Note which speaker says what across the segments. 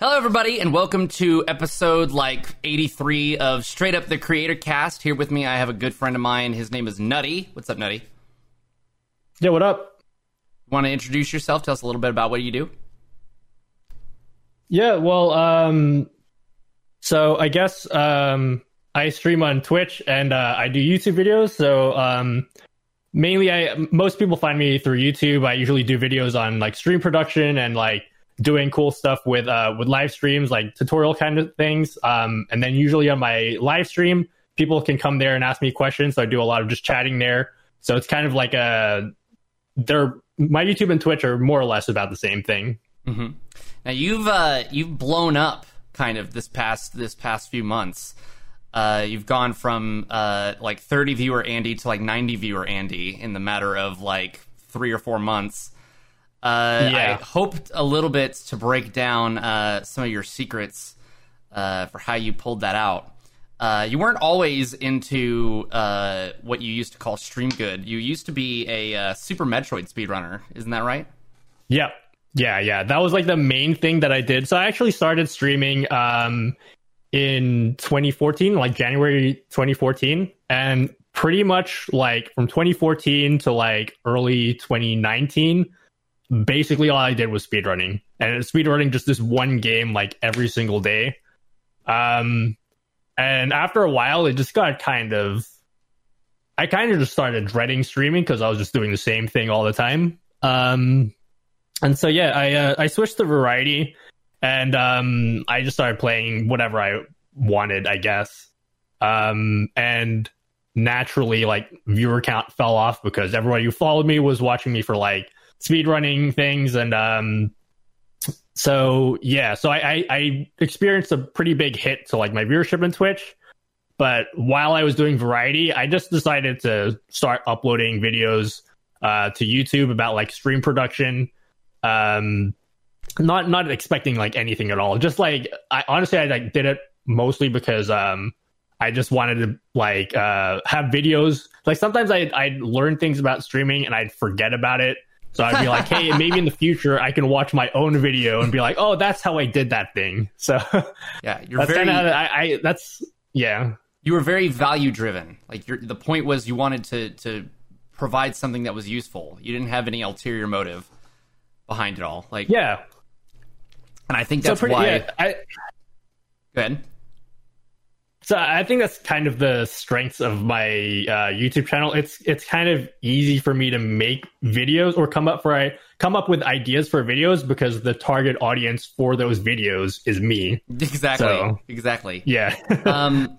Speaker 1: Hello, everybody, and welcome to episode like 83 of Straight Up the Creator Cast. Here with me, I have a good friend of mine. His name is Nutty. What's up, Nutty?
Speaker 2: Yeah, what up?
Speaker 1: Want to introduce yourself? Tell us a little bit about what you do.
Speaker 2: Yeah, well, um, so I guess um, I stream on Twitch and uh, I do YouTube videos. So um, mainly, I most people find me through YouTube. I usually do videos on like stream production and like doing cool stuff with uh, with live streams, like tutorial kind of things. Um, and then usually on my live stream, people can come there and ask me questions. So I do a lot of just chatting there. So it's kind of like a they're my YouTube and Twitch are more or less about the same thing.
Speaker 1: Mm-hmm. Now you've uh, you've blown up kind of this past this past few months. Uh, you've gone from uh, like 30 viewer Andy to like 90 viewer Andy in the matter of like three or four months. Uh,
Speaker 2: Yeah.
Speaker 1: I hoped a little bit to break down uh, some of your secrets uh, for how you pulled that out. Uh, you weren't always into uh, what you used to call stream good. You used to be a uh, Super Metroid speedrunner, isn't that right?
Speaker 2: Yep. Yeah, yeah. That was like the main thing that I did. So I actually started streaming um in 2014, like January 2014, and pretty much like from 2014 to like early 2019, basically all I did was speedrunning. And speedrunning just this one game like every single day. Um and after a while it just got kind of I kind of just started dreading streaming because I was just doing the same thing all the time. Um and so yeah, I uh, I switched to variety, and um, I just started playing whatever I wanted, I guess. Um, and naturally, like viewer count fell off because everybody who followed me was watching me for like speedrunning things, and um, so yeah, so I, I I experienced a pretty big hit to like my viewership in Twitch. But while I was doing variety, I just decided to start uploading videos uh, to YouTube about like stream production um not not expecting like anything at all just like i honestly i like did it mostly because um i just wanted to like uh have videos like sometimes i i'd learn things about streaming and i'd forget about it so i'd be like hey maybe in the future i can watch my own video and be like oh that's how i did that thing so
Speaker 1: Yeah, you're very
Speaker 2: I, I that's yeah
Speaker 1: you were very value driven. Like your the point was you wanted to to provide something that was useful. You didn't have any ulterior motive behind it all. Like
Speaker 2: yeah
Speaker 1: and I think
Speaker 2: so
Speaker 1: that's
Speaker 2: pretty
Speaker 1: why.
Speaker 2: yeah i
Speaker 1: Go ahead.
Speaker 2: So I think that's kind of the strengths of my uh, YouTube channel. It's it's kind of easy for me to make videos or come up for I come up with ideas for videos because the target audience for those videos is me.
Speaker 1: Exactly.
Speaker 2: So-
Speaker 1: Exactly.
Speaker 2: Yeah.
Speaker 1: um,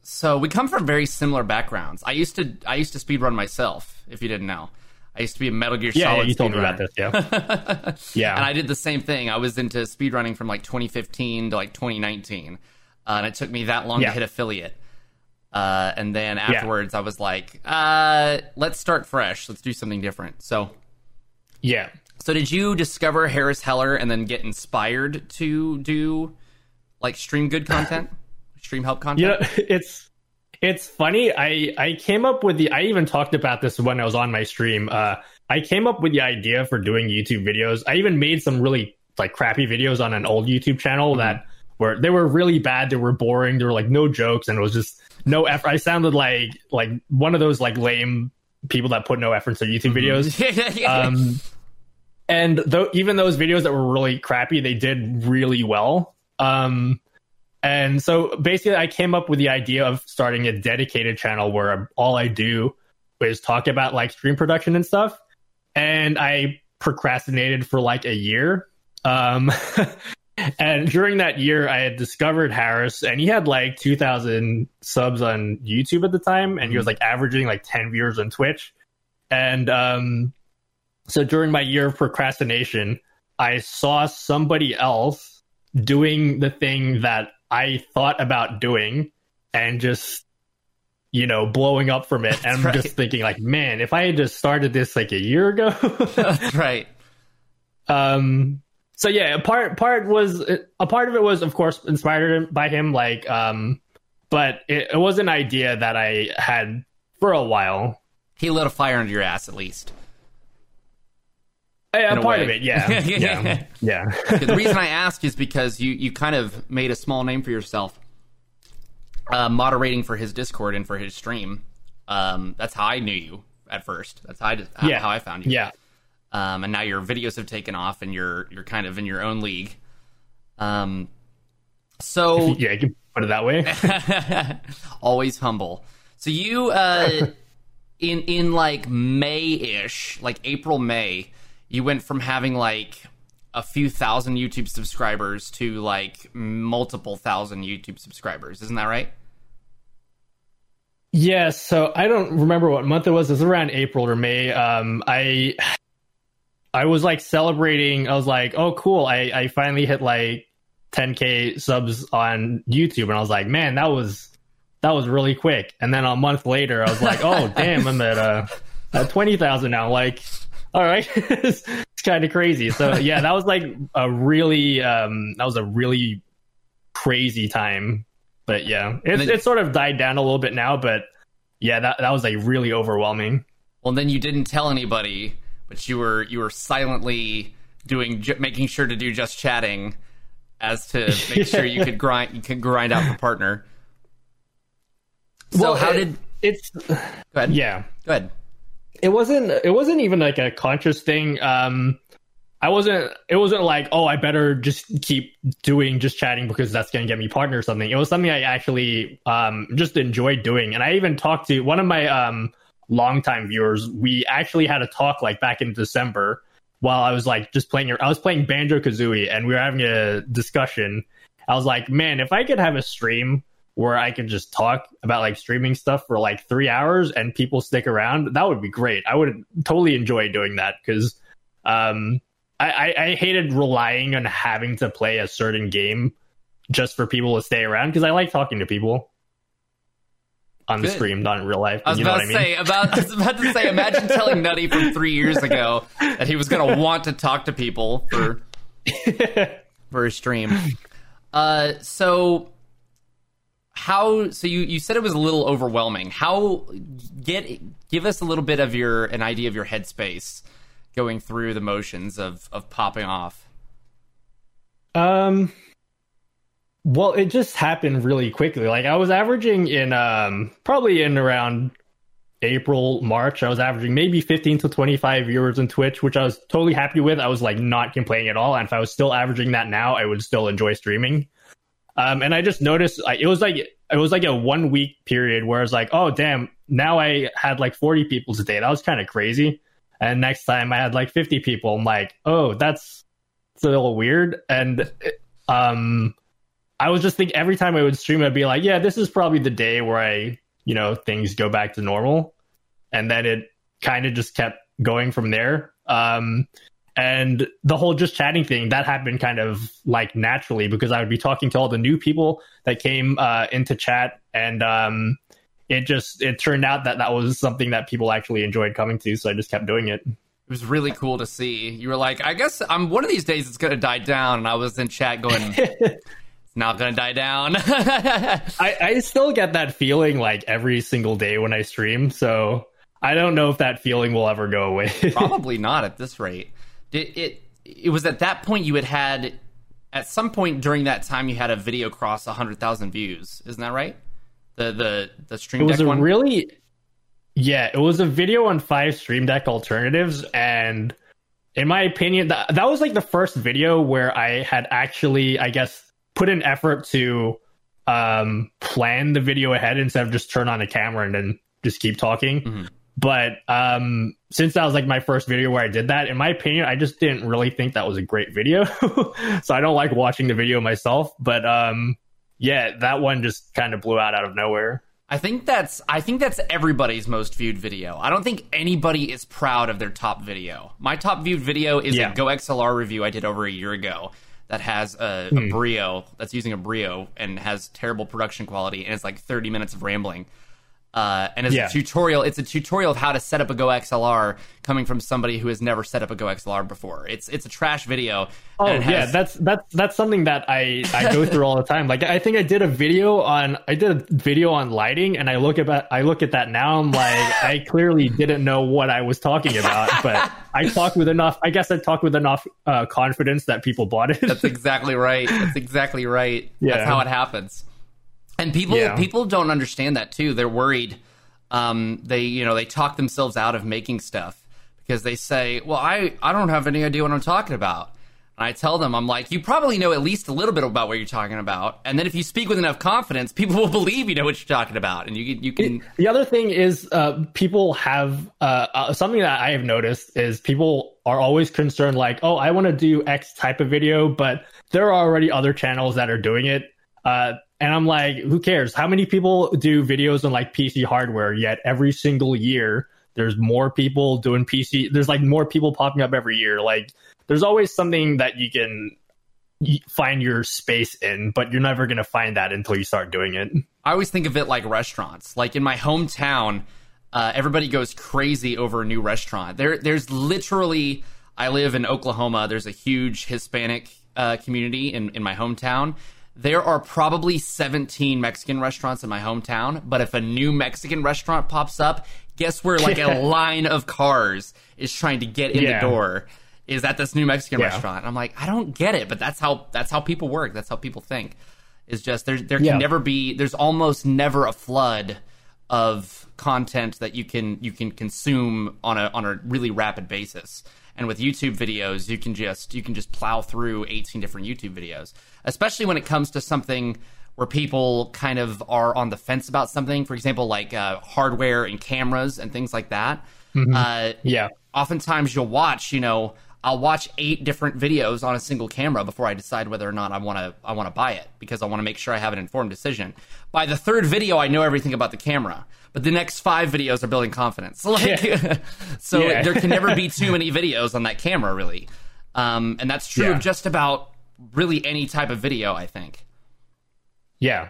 Speaker 1: so we come from very similar backgrounds. I used to I used to speedrun myself. If you didn't know, I used to be a Metal Gear
Speaker 2: yeah,
Speaker 1: Solid.
Speaker 2: yeah, you told me about this. Yeah. Yeah.
Speaker 1: and I did the same thing. I was into speedrunning from like 2015 to like 2019, uh, and it took me that long
Speaker 2: Yeah.
Speaker 1: to hit affiliate. Uh, and then afterwards, I was like, uh, "Let's start fresh. Let's do something different." So,
Speaker 2: yeah.
Speaker 1: so did you discover Harris Heller and then get inspired to do like stream good content, stream help content?
Speaker 2: You know, it's it's funny. I I came up with the. I even talked about this when I was on my stream. Uh, I came up with the idea for doing YouTube videos. I even made some really like crappy videos on an old YouTube channel that they were really bad. They were boring. There were like no jokes, and it was just no effort. I sounded like like one of those like lame people that put no effort into YouTube videos. Um, and though even those videos that were really crappy, they did really well. Um, and so basically, I came up with the idea of starting a dedicated channel where all I do is talk about like stream production and stuff. And I procrastinated for like a year. Um, and during that year, I had discovered Harris, and he had like 2,000 subs on YouTube at the time, and he was like averaging like 10 viewers on Twitch. And um, so during my year of procrastination, I saw somebody else doing the thing that I thought about doing and just, you know, blowing up from it. And I'm
Speaker 1: right.
Speaker 2: just thinking, like, man, if I had just started this like a year ago.
Speaker 1: That's right.
Speaker 2: um, so yeah, a part part was a part of it was, of course, inspired by him. Like, um, but it, it was an idea that I had for a while.
Speaker 1: He lit a fire under your ass, at least.
Speaker 2: a part
Speaker 1: way.
Speaker 2: of it, yeah, yeah, yeah.
Speaker 1: the reason I ask is because you you kind of made a small name for yourself, uh, moderating for his Discord and for his stream. Um, that's how I knew you at first. That's how I just,
Speaker 2: yeah,
Speaker 1: how I found you.
Speaker 2: Yeah,
Speaker 1: Um, and now your videos have taken off, and you're you're kind of in your own league. Um, so
Speaker 2: yeah, you can put it that way.
Speaker 1: always humble. So you uh in in like May-ish, like April May, you went from having like a few thousand YouTube subscribers to like multiple thousand YouTube subscribers. Isn't that right?
Speaker 2: Yeah, so I don't remember what month it was. It was around April or May. Um, I I was like celebrating. I was like, "Oh, cool! I I finally hit like 10k subs on YouTube," and I was like, "Man, that was that was really quick." And then a month later, I was like, "Oh, damn! I'm at uh at 20,000 now." Like, all right, it's, it's kind of crazy. So yeah, that was like a really um that was a really crazy time. But yeah, it's
Speaker 1: then-
Speaker 2: it's sort of died down a little bit now. But yeah, that that was like really overwhelming.
Speaker 1: Well, then you didn't tell anybody, you were you were silently doing ju- making sure to do just chatting as to make sure you could grind you could grind out the partner. So
Speaker 2: Well,
Speaker 1: how
Speaker 2: it-
Speaker 1: did
Speaker 2: It's
Speaker 1: go ahead?
Speaker 2: yeah.
Speaker 1: Go ahead.
Speaker 2: it wasn't it wasn't even like a conscious thing um i wasn't it wasn't like oh i better just keep doing just chatting because that's going to get me partner or something it was something i actually um just enjoyed doing and i even talked to one of my um longtime viewers we actually had a talk like back in december while i was like just playing i was playing banjo kazooie and we were having a discussion i was like man if i could have a stream where I could just talk about like streaming stuff for like three hours and people stick around, that would be great. I would totally enjoy doing that because um, I, I, I hated relying on having to play a certain game just for people to stay around because I like talking to people on the
Speaker 1: Good.
Speaker 2: stream, not in real life.
Speaker 1: I was
Speaker 2: you know
Speaker 1: about
Speaker 2: what
Speaker 1: to
Speaker 2: I mean?
Speaker 1: say about I was about to say imagine telling Nutty from three years ago that he was gonna want to talk to people for for a stream. Uh, so how? So you you said it was a little overwhelming. How get give us a little bit of your an idea of your headspace going through the motions of of popping off.
Speaker 2: Um, well, it just happened really quickly. Like I was averaging in um probably in around April, March, I was averaging maybe 15 to 25 viewers on Twitch, which I was totally happy with. I was like not complaining at all. And if I was still averaging that now, I would still enjoy streaming. Um, and I just noticed like, it was like it was like a one week period where I was like, oh damn, now I had like 40 people today. That was kind of crazy. And next time I had like 50 people. I'm like, oh, that's it's a little weird. And um, I was just thinking every time I would stream, I'd be like, yeah, this is probably the day where I, you know, things go back to normal. And then it kind of just kept going from there. Um, and the whole just chatting thing that happened kind of like naturally because I would be talking to all the new people that came uh, into chat, and um, it just it turned out that that was something that people actually enjoyed coming to. So I just kept doing it.
Speaker 1: It was really cool to see. You were like, I guess I'm one of these days it's gonna die down, and I was in chat going, not gonna die down.
Speaker 2: I, I still get that feeling like every single day when I stream. So I don't know if that feeling will ever go away.
Speaker 1: Probably not at this rate. Did it? It was at that point you had had. At some point during that time, you had a video cross hundred thousand views. Isn't that right? The the the stream
Speaker 2: it was a
Speaker 1: one.
Speaker 2: really yeah it was a video on five stream deck alternatives and in my opinion that, that was like the first video where i had actually i guess put an effort to um plan the video ahead instead of just turn on the camera and then just keep talking
Speaker 1: Mhm.
Speaker 2: but um since that was like my first video where i did that in my opinion i just didn't really think that was a great video so i don't like watching the video myself but um yeah that one just kind of blew out out of nowhere
Speaker 1: I think that's I think that's everybody's most viewed video. I don't think anybody is proud of their top video. My top viewed video is
Speaker 2: Yeah.
Speaker 1: a Go XLR review I did over a year ago that has a, a hmm. Brio that's using a Brio and has terrible production quality and it's like 30 minutes of rambling. Uh, and it's
Speaker 2: Yeah.
Speaker 1: a tutorial. It's a tutorial of how to set up a Go XLR, coming from somebody who has never set up a Go XLR before. It's it's a trash video.
Speaker 2: Oh
Speaker 1: and it
Speaker 2: yeah, that's that's that's something that I I go through all the time. Like I think I did a video on I did a video on lighting, and I look at I look at that now. I'm like I clearly didn't know what I was talking about, but I talked with enough. I guess I talked with enough uh, confidence that people bought it.
Speaker 1: That's exactly right. That's exactly right. That's how it happens. And people
Speaker 2: Yeah.
Speaker 1: people don't understand that too. They're worried. Um, they you know they talk themselves out of making stuff because they say, "Well, I I don't have any idea what I'm talking about." And I tell them, I'm like, you probably know at least a little bit about what you're talking about. And then if you speak with enough confidence, people will believe you know what you're talking about, and you can you can
Speaker 2: The other thing is, uh, people have uh, uh, something that I have noticed is people are always concerned, like, oh, I want to do X type of video, but there are already other channels that are doing it. And I'm like, who cares? How many people do videos on like PC hardware? Yet every single year, there's more people doing PC. There's like more people popping up every year. Like, there's always something that you can find your space in, but you're never going to find that until you start doing it.
Speaker 1: I always think of it like restaurants. Like in my hometown, uh, everybody goes crazy over a new restaurant. There, there's literally. I live in Oklahoma. There's a huge Hispanic uh, community in in my hometown. There are probably 17 Mexican restaurants in my hometown, but if a new Mexican restaurant pops up, guess where like a line of cars is trying to get in
Speaker 2: Yeah.
Speaker 1: the door is at this new Mexican
Speaker 2: Yeah.
Speaker 1: restaurant. And I'm like, I don't get it, but that's how that's how people work. That's how people think. Is just there there can
Speaker 2: Yeah.
Speaker 1: never be there's almost never a flood of content that you can you can consume on a on a really rapid basis. And with YouTube videos, you can just you can just plow through 18 different YouTube videos, especially when it comes to something where people kind of are on the fence about something. For example, like uh, hardware and cameras and things like that. Uh,
Speaker 2: Yeah.
Speaker 1: oftentimes you'll watch, you know, I'll watch eight different videos on a single camera before I decide whether or not I want to I want to buy it because I want to make sure I have an informed decision. By the third video, I know everything about the camera, but the next five videos are building confidence. Like, so
Speaker 2: Yeah.
Speaker 1: there can never be too many videos on that camera, really. Um, and that's true
Speaker 2: Yeah.
Speaker 1: of just about really any type of video, I think.
Speaker 2: Yeah.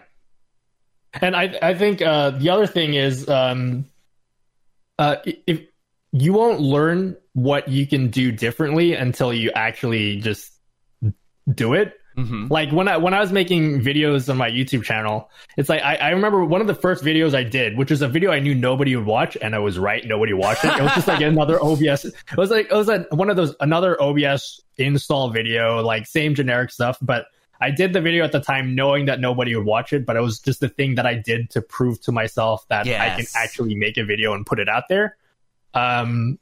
Speaker 2: And I I think uh, the other thing is um, uh, if you won't learn what you can do differently until you actually just do it.
Speaker 1: hmm
Speaker 2: Like when I when I was making videos on my YouTube channel, it's like I, I remember one of the first videos I did, which was a video I knew nobody would watch, and I was right, nobody watched it. It was just like another OBS. It was like it was like one of those another OBS install video, like same generic stuff. But I did the video at the time knowing that nobody would watch it, but it was just the thing that I did to prove to myself that I can actually make a video and put it out there. Um,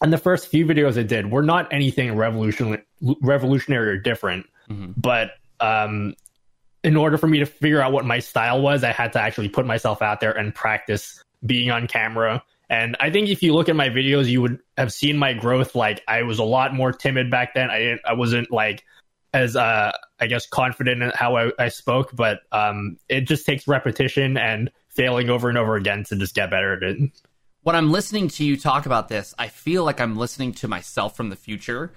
Speaker 2: and the first few videos I did were not anything revolutionary, revolutionary or different
Speaker 1: hmm
Speaker 2: but um in order for me to figure out what my style was i had to actually put myself out there and practice being on camera. And i think if you look at my videos you would have seen my growth. Like i was a lot more timid back then. I didn't i wasn't like as uh i guess confident in how i, I spoke but um it just takes repetition and failing over and over again to just get better at it
Speaker 1: when I'm listening to you talk about this, I feel like I'm listening to myself from the future,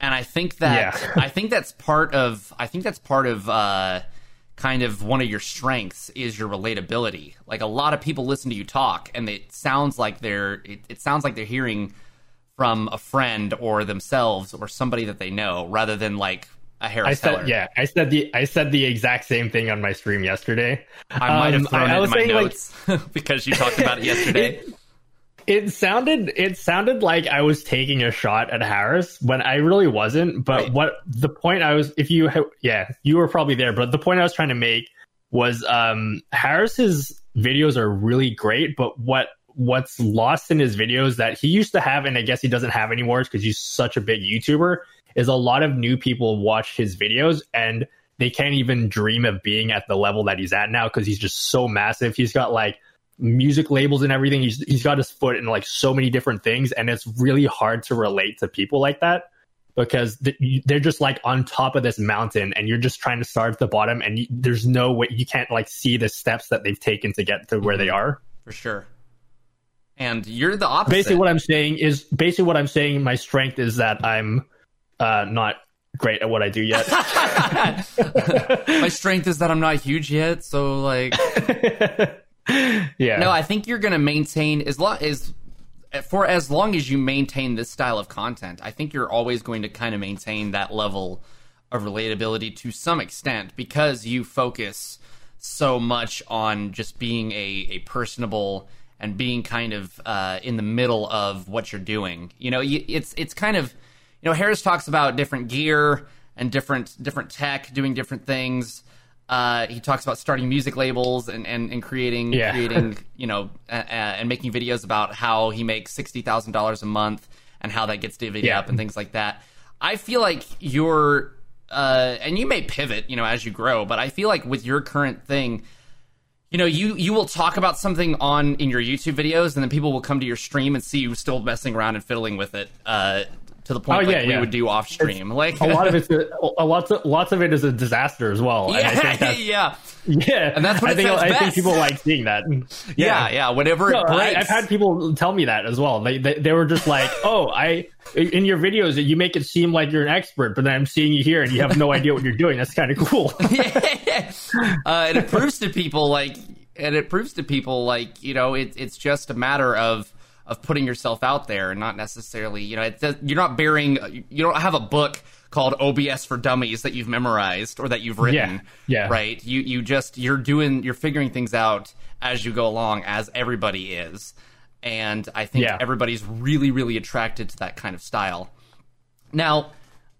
Speaker 1: and I think that
Speaker 2: Yeah.
Speaker 1: I think that's part of I think that's part of uh, kind of one of your strengths is your relatability. Like a lot of people listen to you talk, and it sounds like they're it, it sounds like they're hearing from a friend or themselves or somebody that they know, rather than like a Harris
Speaker 2: I said,
Speaker 1: Heller.
Speaker 2: yeah, I said the I said the exact same thing on my stream yesterday.
Speaker 1: I might have
Speaker 2: Um,
Speaker 1: thrown
Speaker 2: I
Speaker 1: it in my
Speaker 2: saying, like,
Speaker 1: notes because you talked about it yesterday.
Speaker 2: It sounded it sounded like I was taking a shot at Harris when I really wasn't. But
Speaker 1: Right.
Speaker 2: what the point I was, if you, yeah, you were probably there. But the point I was trying to make was um, Harris's videos are really great, but what what's lost in his videos that he used to have, and I guess he doesn't have anymore, because he's such a big YouTuber, is a lot of new people watch his videos and they can't even dream of being at the level that he's at now because he's just so massive. He's got like music labels and everything. He's he's got his foot in like so many different things, and it's really hard to relate to people like that because th- they're just like on top of this mountain, and you're just trying to start at the bottom, and you, there's no way you can't like see the steps that they've taken to get to where they are.
Speaker 1: for sure. And you're the opposite.
Speaker 2: Basically, what I'm saying is basically what I'm saying. My strength is that I'm uh, not great at what I do yet.
Speaker 1: My strength is that I'm not huge yet, so like
Speaker 2: yeah.
Speaker 1: No, I think you're going to maintain as long as for as long as you maintain this style of content. I think you're always going to kind of maintain that level of relatability to some extent because you focus so much on just being a, a personable and being kind of uh, in the middle of what you're doing. You know, it's it's kind of you know Harris talks about different gear and different different tech doing different things. Uh, he talks about starting music labels and, and, and creating yeah. creating you know uh, and making videos about how he makes sixty thousand dollars a month and how that gets divvied yeah. up and things like that. I feel like you're uh, and you may pivot you know as you grow, but I feel like with your current thing, you know you you will talk about something on in your YouTube videos, and then people will come to your stream and see you still messing around and fiddling with it. To the point oh, like yeah, we would do off stream. Like
Speaker 2: a lot of it's a, a lots of lots of it is a disaster as well.
Speaker 1: Yeah, yeah,
Speaker 2: yeah.
Speaker 1: And that's what
Speaker 2: I think.
Speaker 1: I
Speaker 2: best. think people like seeing that.
Speaker 1: Yeah, yeah. yeah whenever no, I,
Speaker 2: have had people tell me that as well. They, they they were just like, "Oh, I in your videos you make it seem like you're an expert, but then I'm seeing you here and you have no idea what you're doing. That's kind of cool."
Speaker 1: yeah, uh, and it proves to people like, and it proves to people like you know it, it's just a matter of of putting yourself out there and not necessarily, you know, you're not bearing, you don't have a book called OBS for Dummies that you've memorized or that you've written.
Speaker 2: Yeah. yeah.
Speaker 1: Right. You, you just, you're doing, you're figuring things out as you go along, as everybody is. And I think yeah. everybody's really, really attracted to that kind of style. Now,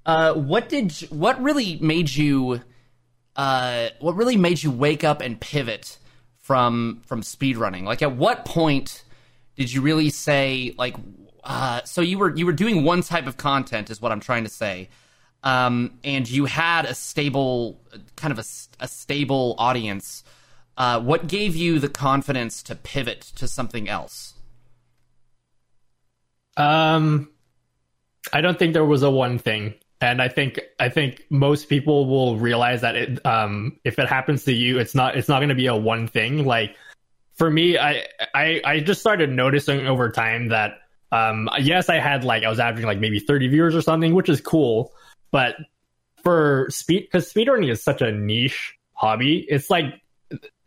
Speaker 1: uh, what did, what really made you, uh, what really made you wake up and pivot from, from speedrunning? Like at what point, did you really say like uh, so you were you were doing one type of content is what I'm trying to say. Um, and you had a stable kind of a, a stable audience. Uh, what gave you the confidence to pivot to something else?
Speaker 2: Um I don't think there was a one thing. And I think I think most people will realize that it um if it happens to you it's not it's not going to be a one thing. Like for me, I, I I just started noticing over time that um yes, I had like I was averaging like maybe 30 viewers or something, which is cool, but for speed because speedrunning is such a niche hobby, it's like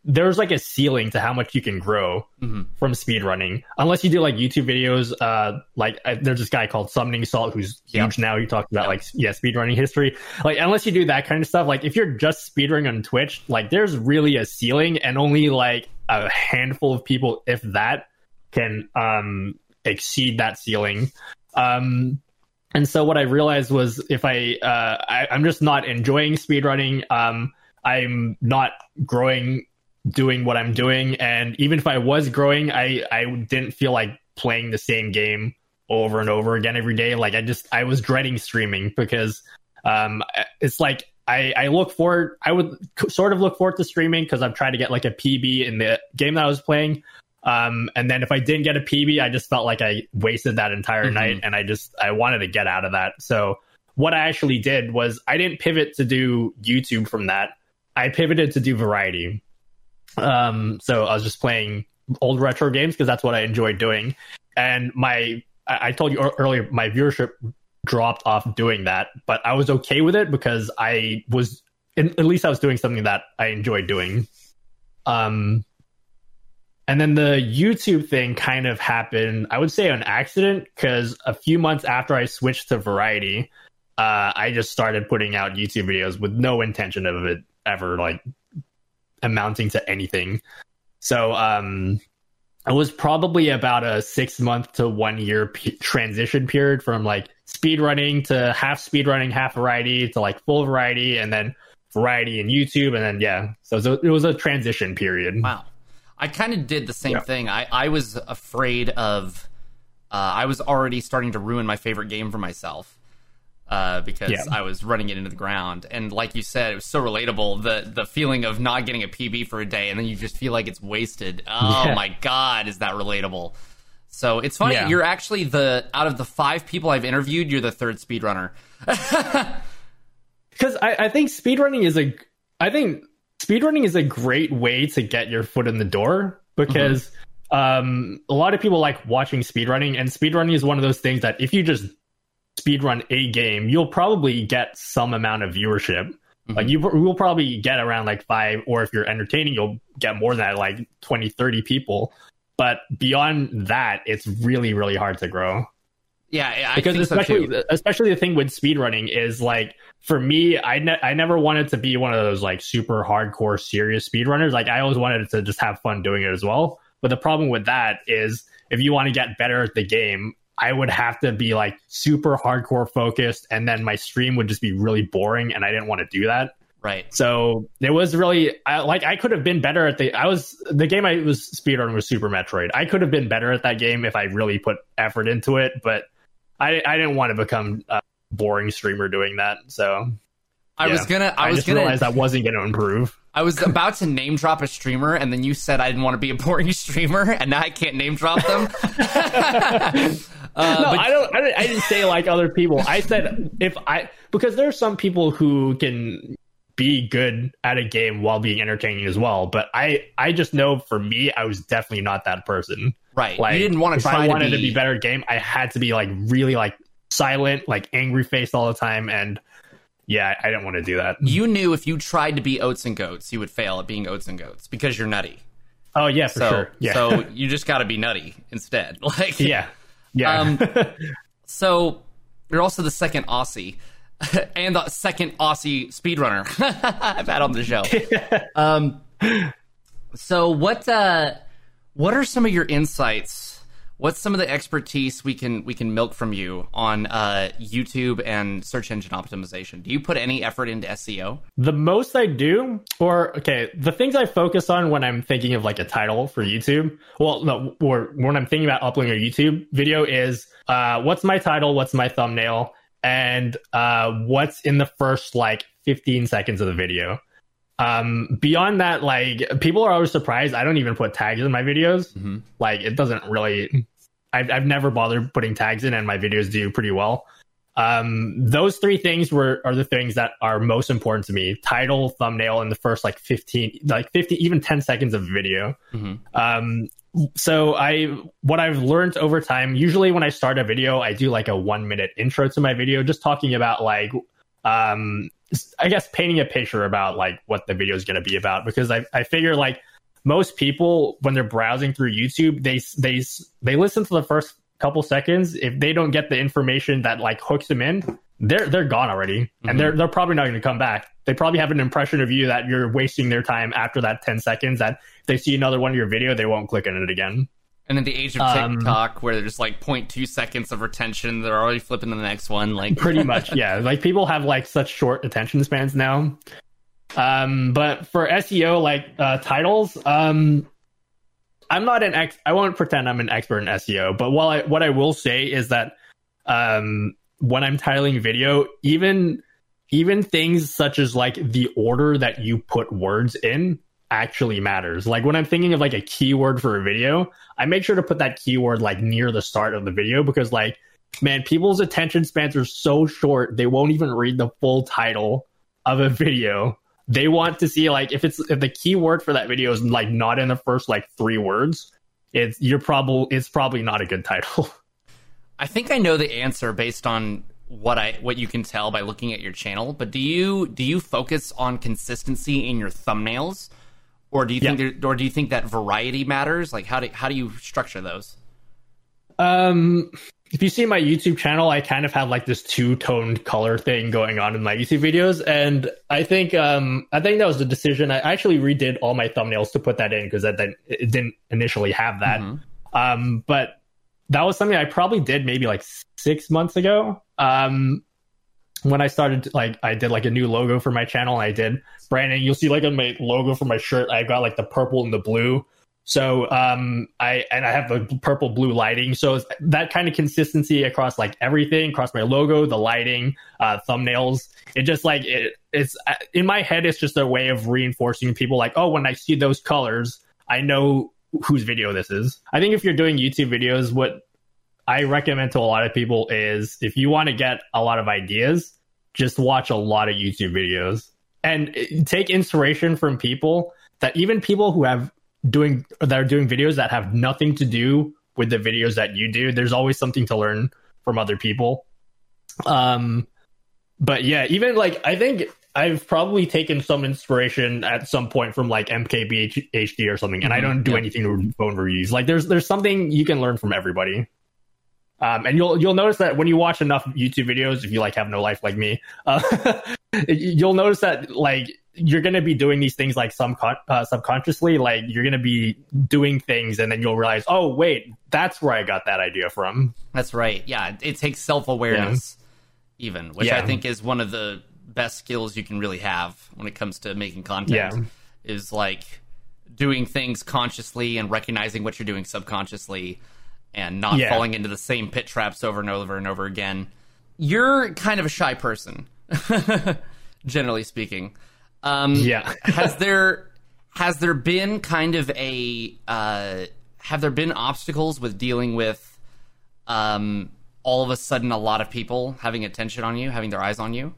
Speaker 2: there's like a ceiling to how much you can grow mm-hmm. from speedrunning unless you do like youtube videos uh like I, there's this guy called summoning salt who's yep. huge now he talks about yep. like yeah speedrunning history like unless you do that kind of stuff like if you're just speedrunning on twitch like there's really a ceiling and only like a handful of people, if that, can um, exceed that ceiling. Um, and so what I realized was if I, uh, I am just not enjoying speedrunning. Um, I'm not growing doing what I'm doing, and even if I was growing, I I didn't feel like playing the same game over and over again every day. Like I just I was dreading streaming because um, it's like I, I look forward. I would sort of look forward to streaming because I'm trying to get like a PB in the game that I was playing. Um, and then if I didn't get a PB, I just felt like I wasted that entire mm-hmm. night, and I just I wanted to get out of that. So what I actually did was I didn't pivot to do YouTube from that. I pivoted to do variety. Um, so I was just playing old retro games because that's what I enjoyed doing. And my I told you earlier, my viewership dropped off doing that, but I was okay with it because I was at least I was doing something that I enjoyed doing. Um, and then the YouTube thing kind of happened, I would say an accident because a few months after I switched to Variety, uh, I just started putting out YouTube videos with no intention of it ever like amounting to anything. So um, it was probably about a six month to one year p- transition period from like speed running to half speed running, half variety to like full variety, and then variety and YouTube, and then yeah, so it was a, it was a transition period.
Speaker 1: Wow, I kind of did the same yeah. thing. I I was afraid of. Uh, I was already starting to ruin my favorite game for myself uh, because yeah. I was running it into the ground. And like you said, it was so relatable. The the feeling of not getting a PB for a day and then you just feel like it's wasted. Oh yeah. my god, is that relatable? So it's funny. Yeah. You're actually the out of the five people I've interviewed, you're the third speedrunner.
Speaker 2: Because I, I think speedrunning is a I think speedrunning is a great way to get your foot in the door because mm-hmm. um, a lot of people like watching speedrunning, and speedrunning is one of those things that if you just speedrun a game, you'll probably get some amount of viewership. Mm-hmm. Like you will probably get around like five, or if you're entertaining, you'll get more than that, like 20, 30 people. But beyond that, it's really, really hard to grow.
Speaker 1: Yeah, I
Speaker 2: because especially so especially the thing with speedrunning is like for me, I ne- I never wanted to be one of those like super hardcore serious speedrunners. Like I always wanted to just have fun doing it as well. But the problem with that is if you want to get better at the game, I would have to be like super hardcore focused, and then my stream would just be really boring, and I didn't want to do that.
Speaker 1: Right.
Speaker 2: So it was really I, like I could have been better at the. I was the game I was speedrunning was Super Metroid. I could have been better at that game if I really put effort into it, but I I didn't want to become a boring streamer doing that. So
Speaker 1: I yeah. was gonna. I, I was
Speaker 2: just
Speaker 1: gonna
Speaker 2: realize I wasn't gonna improve.
Speaker 1: I was about to name drop a streamer, and then you said I didn't want to be a boring streamer, and now I can't name drop them.
Speaker 2: uh, no, but... I don't. I didn't, I didn't say like other people. I said if I because there are some people who can be good at a game while being entertaining as well. But I, I just know for me, I was definitely not that person.
Speaker 1: Right.
Speaker 2: Like,
Speaker 1: you didn't want to
Speaker 2: if
Speaker 1: try
Speaker 2: I wanted
Speaker 1: to
Speaker 2: be... to be better at game, I had to be like really like silent, like angry faced all the time, and yeah, I didn't want to do that.
Speaker 1: You knew if you tried to be oats and goats, you would fail at being oats and goats because you're nutty.
Speaker 2: Oh yeah, for
Speaker 1: so,
Speaker 2: sure. Yeah.
Speaker 1: so you just got to be nutty instead. Like
Speaker 2: yeah, yeah. Um,
Speaker 1: so you're also the second Aussie and the second Aussie speedrunner I've had on the show. um, so what uh, what are some of your insights what's some of the expertise we can we can milk from you on uh, YouTube and search engine optimization? Do you put any effort into SEO?
Speaker 2: The most I do, or okay, the things I focus on when I'm thinking of like a title for YouTube. Well, no, or when I'm thinking about uploading a YouTube video is uh, what's my title, what's my thumbnail, and uh, what's in the first like 15 seconds of the video. Um, beyond that, like people are always surprised. I don't even put tags in my videos. Mm-hmm. Like it doesn't really I've, I've never bothered putting tags in, and my videos do pretty well. Um, those three things were are the things that are most important to me: title, thumbnail, and the first like fifteen, like fifty, even ten seconds of video. Mm-hmm. Um, so I what I've learned over time. Usually, when I start a video, I do like a one minute intro to my video, just talking about like um I guess painting a picture about like what the video is going to be about because I I figure like most people when they're browsing through YouTube, they they they listen to the first couple seconds. If they don't get the information that like hooks them in, they're they're gone already, mm-hmm. and they're they're probably not going to come back. They probably have an impression of you that you're wasting their time after that ten seconds. That if they see another one of your video, they won't click on it again.
Speaker 1: And in the age of um, TikTok, um, where there's like 0.2 seconds of retention, they're already flipping to the next one. Like
Speaker 2: pretty much, yeah. Like people have like such short attention spans now. Um, but for SEO, like uh, titles, um, I'm not an ex. I won't pretend I'm an expert in SEO. But while I, what I will say is that um, when I'm titling video, even even things such as like the order that you put words in actually matters. Like when I'm thinking of like a keyword for a video, I make sure to put that keyword like near the start of the video because like man, people's attention spans are so short they won't even read the full title of a video they want to see like if it's if the keyword for that video is like not in the first like three words, it's you're probably it's probably not a good title.
Speaker 1: I think I know the answer based on what I what you can tell by looking at your channel. But do you do you focus on consistency in your thumbnails, or do you think there, or do you think that variety matters? Like how do how do you structure those?
Speaker 2: Um, if you see my YouTube channel, I kind of have like this two toned color thing going on in my YouTube videos, and I think um, I think that was the decision. I actually redid all my thumbnails to put that in because that, it didn't initially have that. Mm-hmm. Um, but that was something I probably did maybe like six months ago. Um, when I started, like I did like a new logo for my channel. I did branding. You'll see like on my logo for my shirt, I got like the purple and the blue so um, I and I have the purple blue lighting. So that kind of consistency across like everything, across my logo, the lighting, uh, thumbnails. It just like it, it's in my head. It's just a way of reinforcing people like, oh, when I see those colors, I know whose video this is. I think if you're doing YouTube videos, what I recommend to a lot of people is if you want to get a lot of ideas, just watch a lot of YouTube videos and uh, take inspiration from people that even people who have doing that are doing videos that have nothing to do with the videos that you do. There's always something to learn from other people. Um, but yeah, even like I think I've probably taken some inspiration at some point from like MKBHD or something, and mm-hmm. I don't do yeah. anything to phone reviews. Like there's there's something you can learn from everybody. Um, and you'll you'll notice that when you watch enough YouTube videos, if you like have no life like me, uh, you'll notice that like you're going to be doing these things like some uh, subconsciously. Like you're going to be doing things, and then you'll realize, oh wait, that's where I got that idea from.
Speaker 1: That's right. Yeah, it takes self awareness, yeah. even, which yeah. I think is one of the best skills you can really have when it comes to making content. Yeah. Is like doing things consciously and recognizing what you're doing subconsciously and not falling into the same pit traps over and over and over again. You're kind of a shy person, generally speaking. Um,
Speaker 2: yeah.
Speaker 1: has there has there been kind of a uh, have there been obstacles with dealing with um, all of a sudden a lot of people having attention on you, having their eyes on you?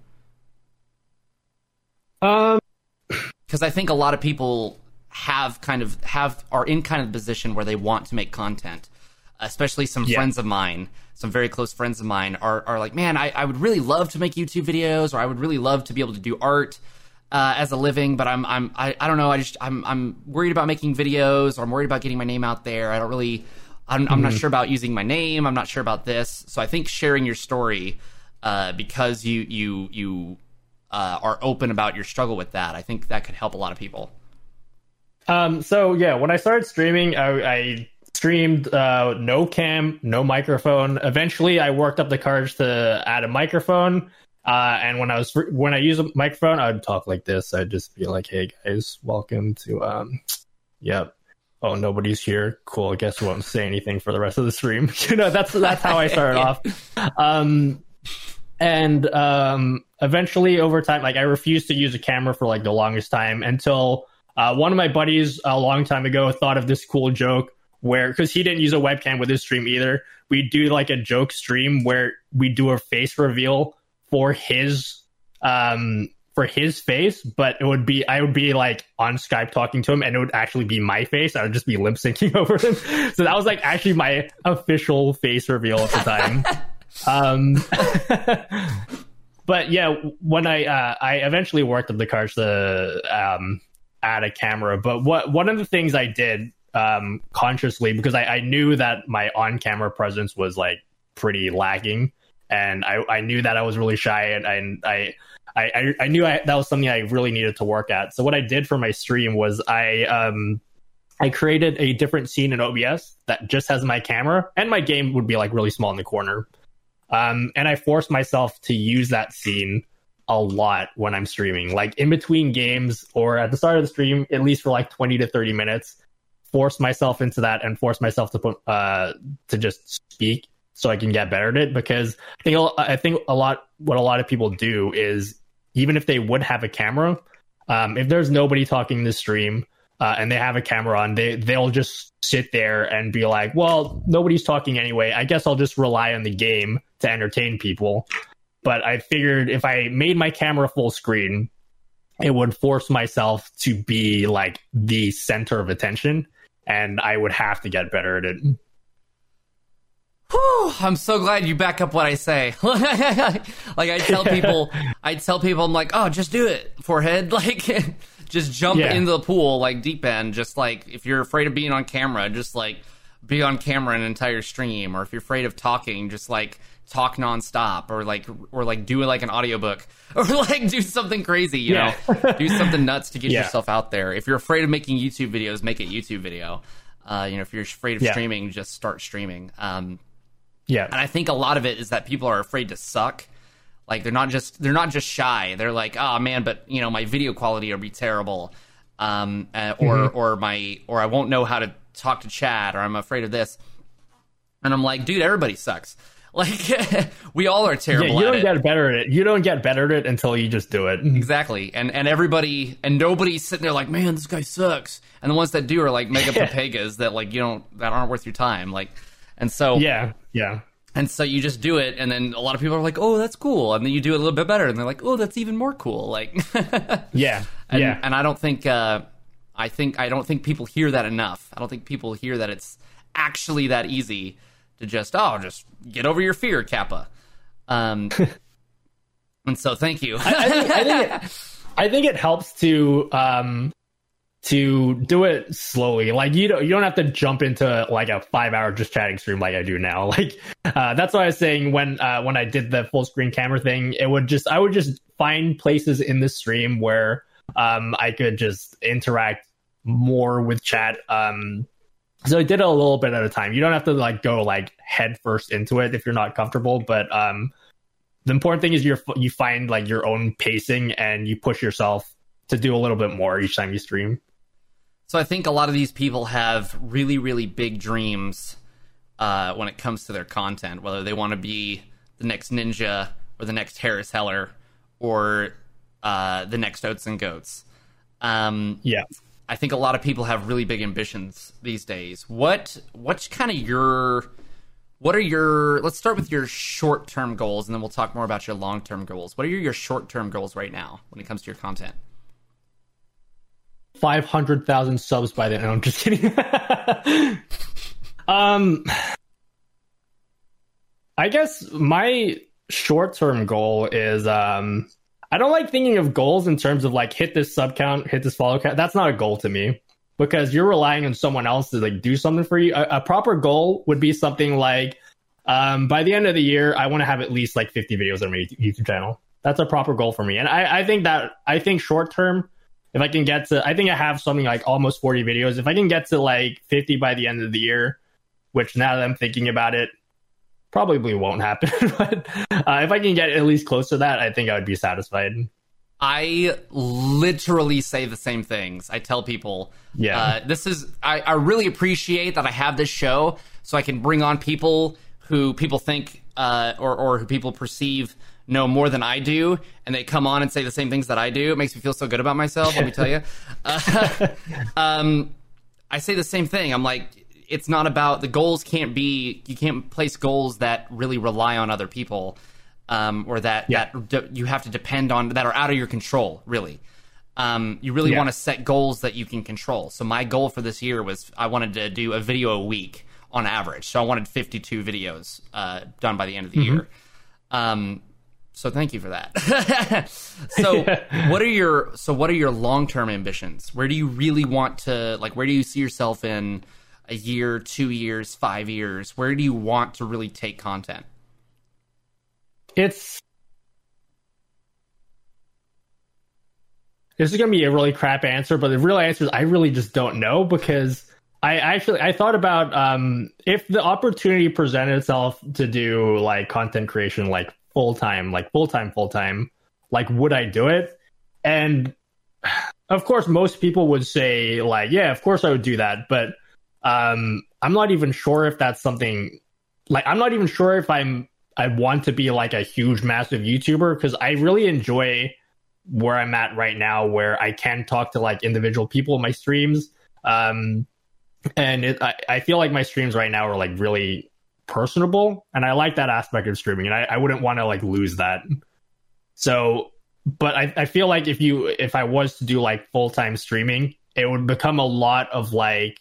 Speaker 2: Um,
Speaker 1: because I think a lot of people have kind of have are in kind of the position where they want to make content especially some yeah. friends of mine, some very close friends of mine, are, are like, man, I, I would really love to make YouTube videos, or I would really love to be able to do art uh, as a living, but I'm I'm I, I don't know, I just I'm I'm worried about making videos, or I'm worried about getting my name out there. I don't really, I'm, mm-hmm. I'm not mm-hmm. sure about using my name. I'm not sure about this. So I think sharing your story uh, because you you you uh, are open about your struggle with that, I think that could help a lot of people.
Speaker 2: Um. So yeah, when I started streaming, I, I streamed uh, no cam, no microphone. Eventually, I worked up the courage to add a microphone. Uh, and when I was when I use a microphone, I'd talk like this. I'd just be like, "Hey guys, welcome to um, yep. Oh, nobody's here. Cool. I guess I won't say anything for the rest of the stream. you know, that's that's how I started off. Um, and um, eventually, over time, like I refused to use a camera for like the longest time until uh, one of my buddies a long time ago thought of this cool joke where because he didn't use a webcam with his stream either. We do like a joke stream where we do a face reveal for his um for his face, but it would be I would be like on Skype talking to him, and it would actually be my face. I would just be lip syncing over him. So that was like actually my official face reveal at the time. um, but yeah, when I uh, I eventually worked up the cards to um, add a camera, but what one of the things I did um, consciously because I, I knew that my on camera presence was like pretty lacking, and I, I knew that I was really shy, and, and I. I, I knew I, that was something I really needed to work at. So what I did for my stream was I um, I created a different scene in OBS that just has my camera, and my game would be like really small in the corner. Um, and I forced myself to use that scene a lot when I'm streaming, like in between games or at the start of the stream, at least for like 20 to 30 minutes force myself into that and force myself to put uh to just speak so I can get better at it because I think I think a lot what a lot of people do is even if they would have a camera, um, if there's nobody talking in the stream uh, and they have a camera on, they they'll just sit there and be like, well, nobody's talking anyway. I guess I'll just rely on the game to entertain people. But I figured if I made my camera full screen, it would force myself to be like the center of attention and I would have to get better at it.
Speaker 1: Whew, I'm so glad you back up what I say. like I tell people, I tell people, I'm like, oh, just do it, forehead. Like, just jump yeah. into the pool, like deep end. Just like if you're afraid of being on camera, just like be on camera an entire stream. Or if you're afraid of talking, just like talk nonstop or like or like do like an audiobook or like do something crazy you yeah. know do something nuts to get yeah. yourself out there if you're afraid of making youtube videos make a youtube video uh, you know if you're afraid of streaming just start streaming um,
Speaker 2: yeah
Speaker 1: and i think a lot of it is that people are afraid to suck like they're not just they're not just shy they're like oh man but you know my video quality will be terrible um, uh, or mm-hmm. or my or i won't know how to talk to chat or i'm afraid of this and i'm like dude everybody sucks like we all are terrible. Yeah,
Speaker 2: you don't get better at it. You don't get better at it until you just do it.
Speaker 1: Exactly. And and everybody and nobody's sitting there like, man, this guy sucks. And the ones that do are like mega papegas that like you don't that aren't worth your time. Like, and so
Speaker 2: yeah, yeah.
Speaker 1: And so you just do it, and then a lot of people are like, "Oh, that's cool," and then you do it a little bit better, and they're like, "Oh, that's even more cool." Like,
Speaker 2: yeah,
Speaker 1: and,
Speaker 2: yeah.
Speaker 1: And I don't think, uh, I think, I don't think people hear that enough. I don't think people hear that it's actually that easy to just oh just get over your fear kappa um And so, thank you.
Speaker 2: I, I, think, I, think it, I think it helps to um, to do it slowly. Like you don't you don't have to jump into like a five hour just chatting stream like I do now. Like uh, that's what I was saying when uh, when I did the full screen camera thing. It would just I would just find places in the stream where um, I could just interact more with chat. Um, so I did a little bit at a time. You don't have to like go like head first into it if you're not comfortable, but um, the important thing is you you find like your own pacing and you push yourself to do a little bit more each time you stream.
Speaker 1: So I think a lot of these people have really, really big dreams uh, when it comes to their content, whether they want to be the next Ninja or the next Harris Heller or uh, the next Oats and Goats. Um,
Speaker 2: yeah,
Speaker 1: I think a lot of people have really big ambitions these days. What what's kind of your what are your let's start with your short term goals and then we'll talk more about your long term goals. What are your, your short term goals right now when it comes to your content?
Speaker 2: Five hundred thousand subs by then. I'm just kidding. um, I guess my short term goal is um, I don't like thinking of goals in terms of like hit this sub count, hit this follow count. That's not a goal to me because you're relying on someone else to like do something for you. A, a proper goal would be something like um, by the end of the year, I want to have at least like 50 videos on my YouTube channel. That's a proper goal for me, and I, I think that I think short term if I can get to, I think I have something like almost 40 videos. If I can get to like 50 by the end of the year, which now that I'm thinking about it, probably won't happen. but uh, if I can get at least close to that, I think I would be satisfied.
Speaker 1: I literally say the same things. I tell people,
Speaker 2: yeah,
Speaker 1: uh, this is, I, I really appreciate that I have this show so I can bring on people who people think uh, or, or who people perceive know more than I do, and they come on and say the same things that I do. It makes me feel so good about myself. let me tell you. Uh, um, I say the same thing. I'm like, it's not about the goals. Can't be you can't place goals that really rely on other people, um, or that yeah. that you have to depend on that are out of your control. Really. Um, you really yeah. want to set goals that you can control. So my goal for this year was I wanted to do a video a week on average. So I wanted 52 videos uh, done by the end of the mm-hmm. year. Um, so thank you for that. so what are your so what are your long term ambitions? Where do you really want to like where do you see yourself in a year, two years, five years? Where do you want to really take content?
Speaker 2: It's this is gonna be a really crap answer, but the real answer is I really just don't know because I actually I thought about um, if the opportunity presented itself to do like content creation like full time, like full time, full time, like would I do it? And of course, most people would say like, yeah, of course I would do that, but um, I'm not even sure if that's something. Like, I'm not even sure if I'm I want to be like a huge, massive YouTuber because I really enjoy where I'm at right now, where I can talk to like individual people in my streams. Um, and it, I, I feel like my streams right now are like really personable and i like that aspect of streaming and i, I wouldn't want to like lose that. So but I, I feel like if you if i was to do like full-time streaming it would become a lot of like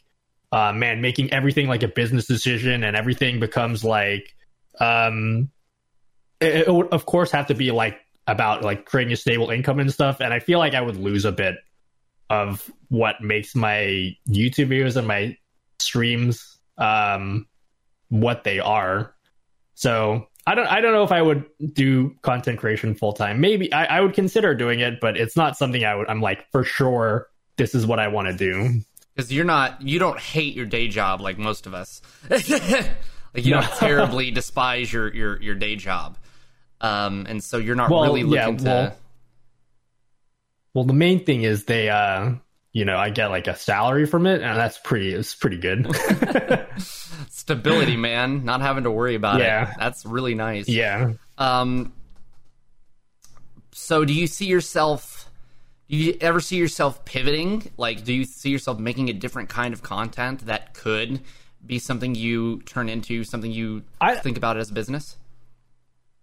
Speaker 2: uh man making everything like a business decision and everything becomes like um it, it would of course have to be like about like creating a stable income and stuff and i feel like i would lose a bit of what makes my youtube videos and my streams um what they are. So I don't I don't know if I would do content creation full time. Maybe I, I would consider doing it, but it's not something I would I'm like for sure this is what I want to do.
Speaker 1: Because you're not you don't hate your day job like most of us. like you no. don't terribly despise your, your your day job. Um and so you're not well, really looking yeah,
Speaker 2: well, to well the main thing is they uh you know, I get like a salary from it, and that's pretty. It's pretty good.
Speaker 1: Stability, man. Not having to worry about yeah. it. That's really nice.
Speaker 2: Yeah.
Speaker 1: Um. So, do you see yourself? Do you ever see yourself pivoting? Like, do you see yourself making a different kind of content that could be something you turn into, something you I, think about as a business?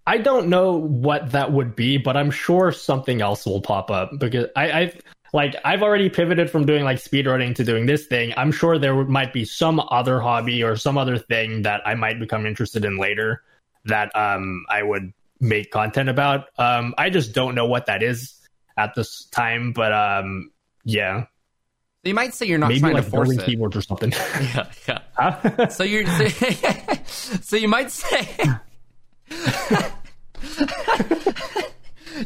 Speaker 2: I don't know what that would be, but I'm sure something else will pop up because I, I like I've already pivoted from doing like speedrunning to doing this thing. I'm sure there might be some other hobby or some other thing that I might become interested in later that um I would make content about. Um, I just don't know what that is at this time, but um, yeah.
Speaker 1: So you might say you're not
Speaker 2: Maybe
Speaker 1: trying
Speaker 2: like
Speaker 1: to force it.
Speaker 2: keyboards or something.
Speaker 1: Yeah, yeah.
Speaker 2: Huh?
Speaker 1: So you're so you might say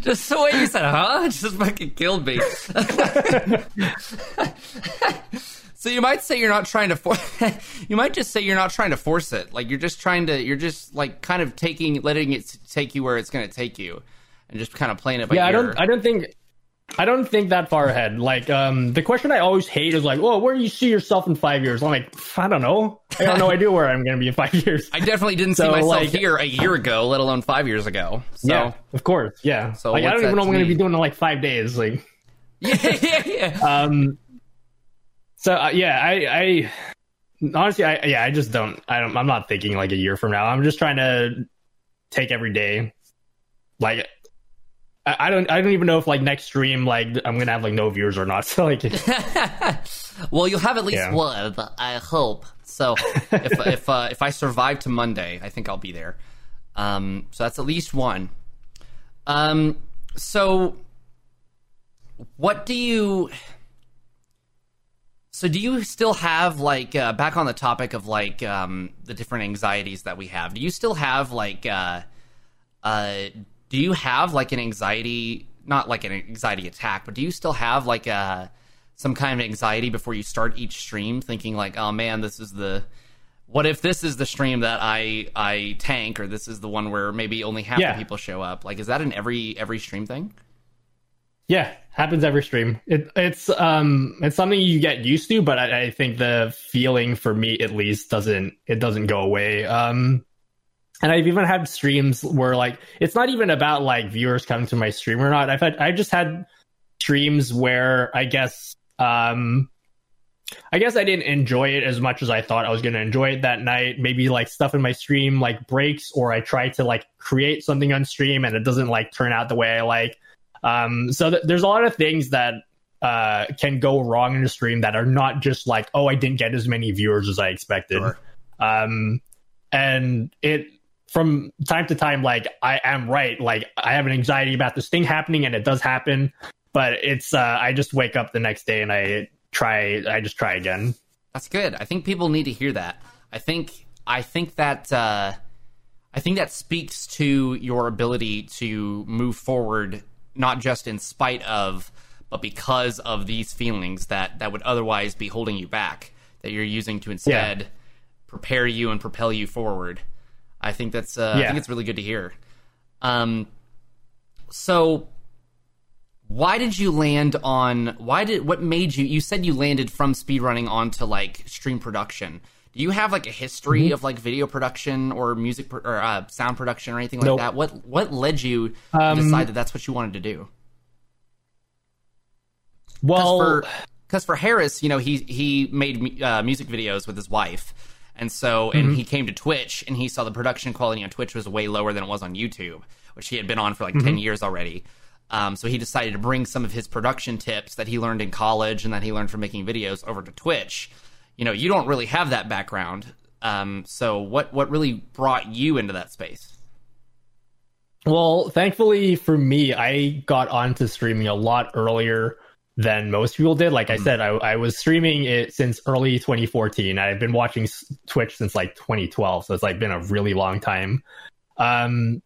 Speaker 1: just the way you said huh just fucking killed me. so you might say you're not trying to force you might just say you're not trying to force it. Like you're just trying to you're just like kind of taking letting it take you where it's going to take you and just kind of playing it by
Speaker 2: yeah, I don't. I don't think. I don't think that far ahead. Like, um, the question I always hate is like, "Oh, where do you see yourself in five years?" I'm like, I don't know. I have no idea where I'm going to be in five years.
Speaker 1: I definitely didn't see myself
Speaker 2: like-
Speaker 1: here a year ago, let alone 5 years ago. So
Speaker 2: yeah, of course. Yeah.
Speaker 1: So
Speaker 2: like, I don't even know what I'm going to be doing in like five days. Like,
Speaker 1: yeah, yeah, yeah.
Speaker 2: um, so uh, yeah, I, I honestly, I yeah, I just don't. I don't. I'm not thinking like a year from now. I'm just trying to take every day. Like, I, don't. I don't even know if like next stream, like I'm gonna have like no viewers or not. So like,
Speaker 1: well, you'll have at least
Speaker 2: Yeah.
Speaker 1: one, I hope. So if if uh, if I survive to Monday, I think I'll be there. Um, so that's at least one. Um, so what do you? So do you still have like uh, back on the topic of like um, the different anxieties that we have? Do you still have like uh, uh, do you have like an anxiety not like an anxiety attack but do you still have like a some kind of anxiety before you start each stream thinking like oh man this is the what if this is the stream that i i tank or this is the one where maybe only half
Speaker 2: Yeah.
Speaker 1: the people show up like is that in every every stream thing
Speaker 2: Yeah, happens every stream. It, it's um it's something you get used to, but I, I think the feeling for me at least doesn't it doesn't go away. Um, and I've even had streams where like it's not even about like viewers coming to my stream or not. I've had I just had streams where I guess um I guess I didn't enjoy it as much as I thought I was going to enjoy it that night. Maybe like stuff in my stream like breaks, or I try to like create something on stream and it doesn't like turn out the way I like. Um, so th- there's a lot of things that uh, can go wrong in a stream that are not just like, oh, I didn't get as many viewers as I expected.
Speaker 1: Sure.
Speaker 2: Um, and it from time to time, like I am right, like I have an anxiety about this thing happening, and it does happen. But it's uh, I just wake up the next day and I try, I just try again.
Speaker 1: That's good. I think people need to hear that. I think I think that uh, I think that speaks to your ability to move forward, not just in spite of, but because of these feelings that that would otherwise be holding you back. That you're using to instead prepare you and propel you forward. I think that's uh, I think it's really good to hear. Um, so why did you land on why did what made you you said you landed from speedrunning onto like stream production do you have like a history
Speaker 2: Mm-hmm.
Speaker 1: of like video production or music pro- or uh, sound production or anything like
Speaker 2: Nope.
Speaker 1: that what what led you to
Speaker 2: Um,
Speaker 1: decide that that's what you wanted to do
Speaker 2: Well,
Speaker 1: for because for Harris, you know, he he made uh, music videos with his wife, and so and
Speaker 2: Mm-hmm.
Speaker 1: he came to Twitch and he saw the production quality on Twitch was way lower than it was on YouTube, which he had been on for like
Speaker 2: Mm-hmm.
Speaker 1: ten years already. Um, so he decided to bring some of his production tips that he learned in college and that he learned from making videos over to Twitch. You know, you don't really have that background. Um, so what what really brought you into that space?
Speaker 2: Well, thankfully for me, I got onto streaming a lot earlier than most people did. Like I said, I, I was streaming it since early 2014. I've been watching Twitch since like 2012, so it's like been a really long time. Um,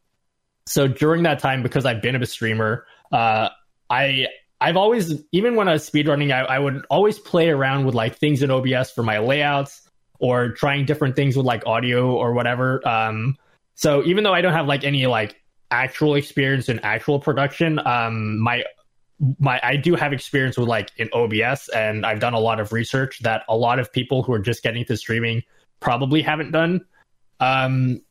Speaker 2: so during that time, because I've been a streamer, uh, I I've always even when I was speedrunning, I, I would always play around with like things in OBS for my layouts or trying different things with like audio or whatever. Um, so even though I don't have like any like actual experience in actual production, um, my my I do have experience with like in OBS, and I've done a lot of research that a lot of people who are just getting to streaming probably haven't done. Um,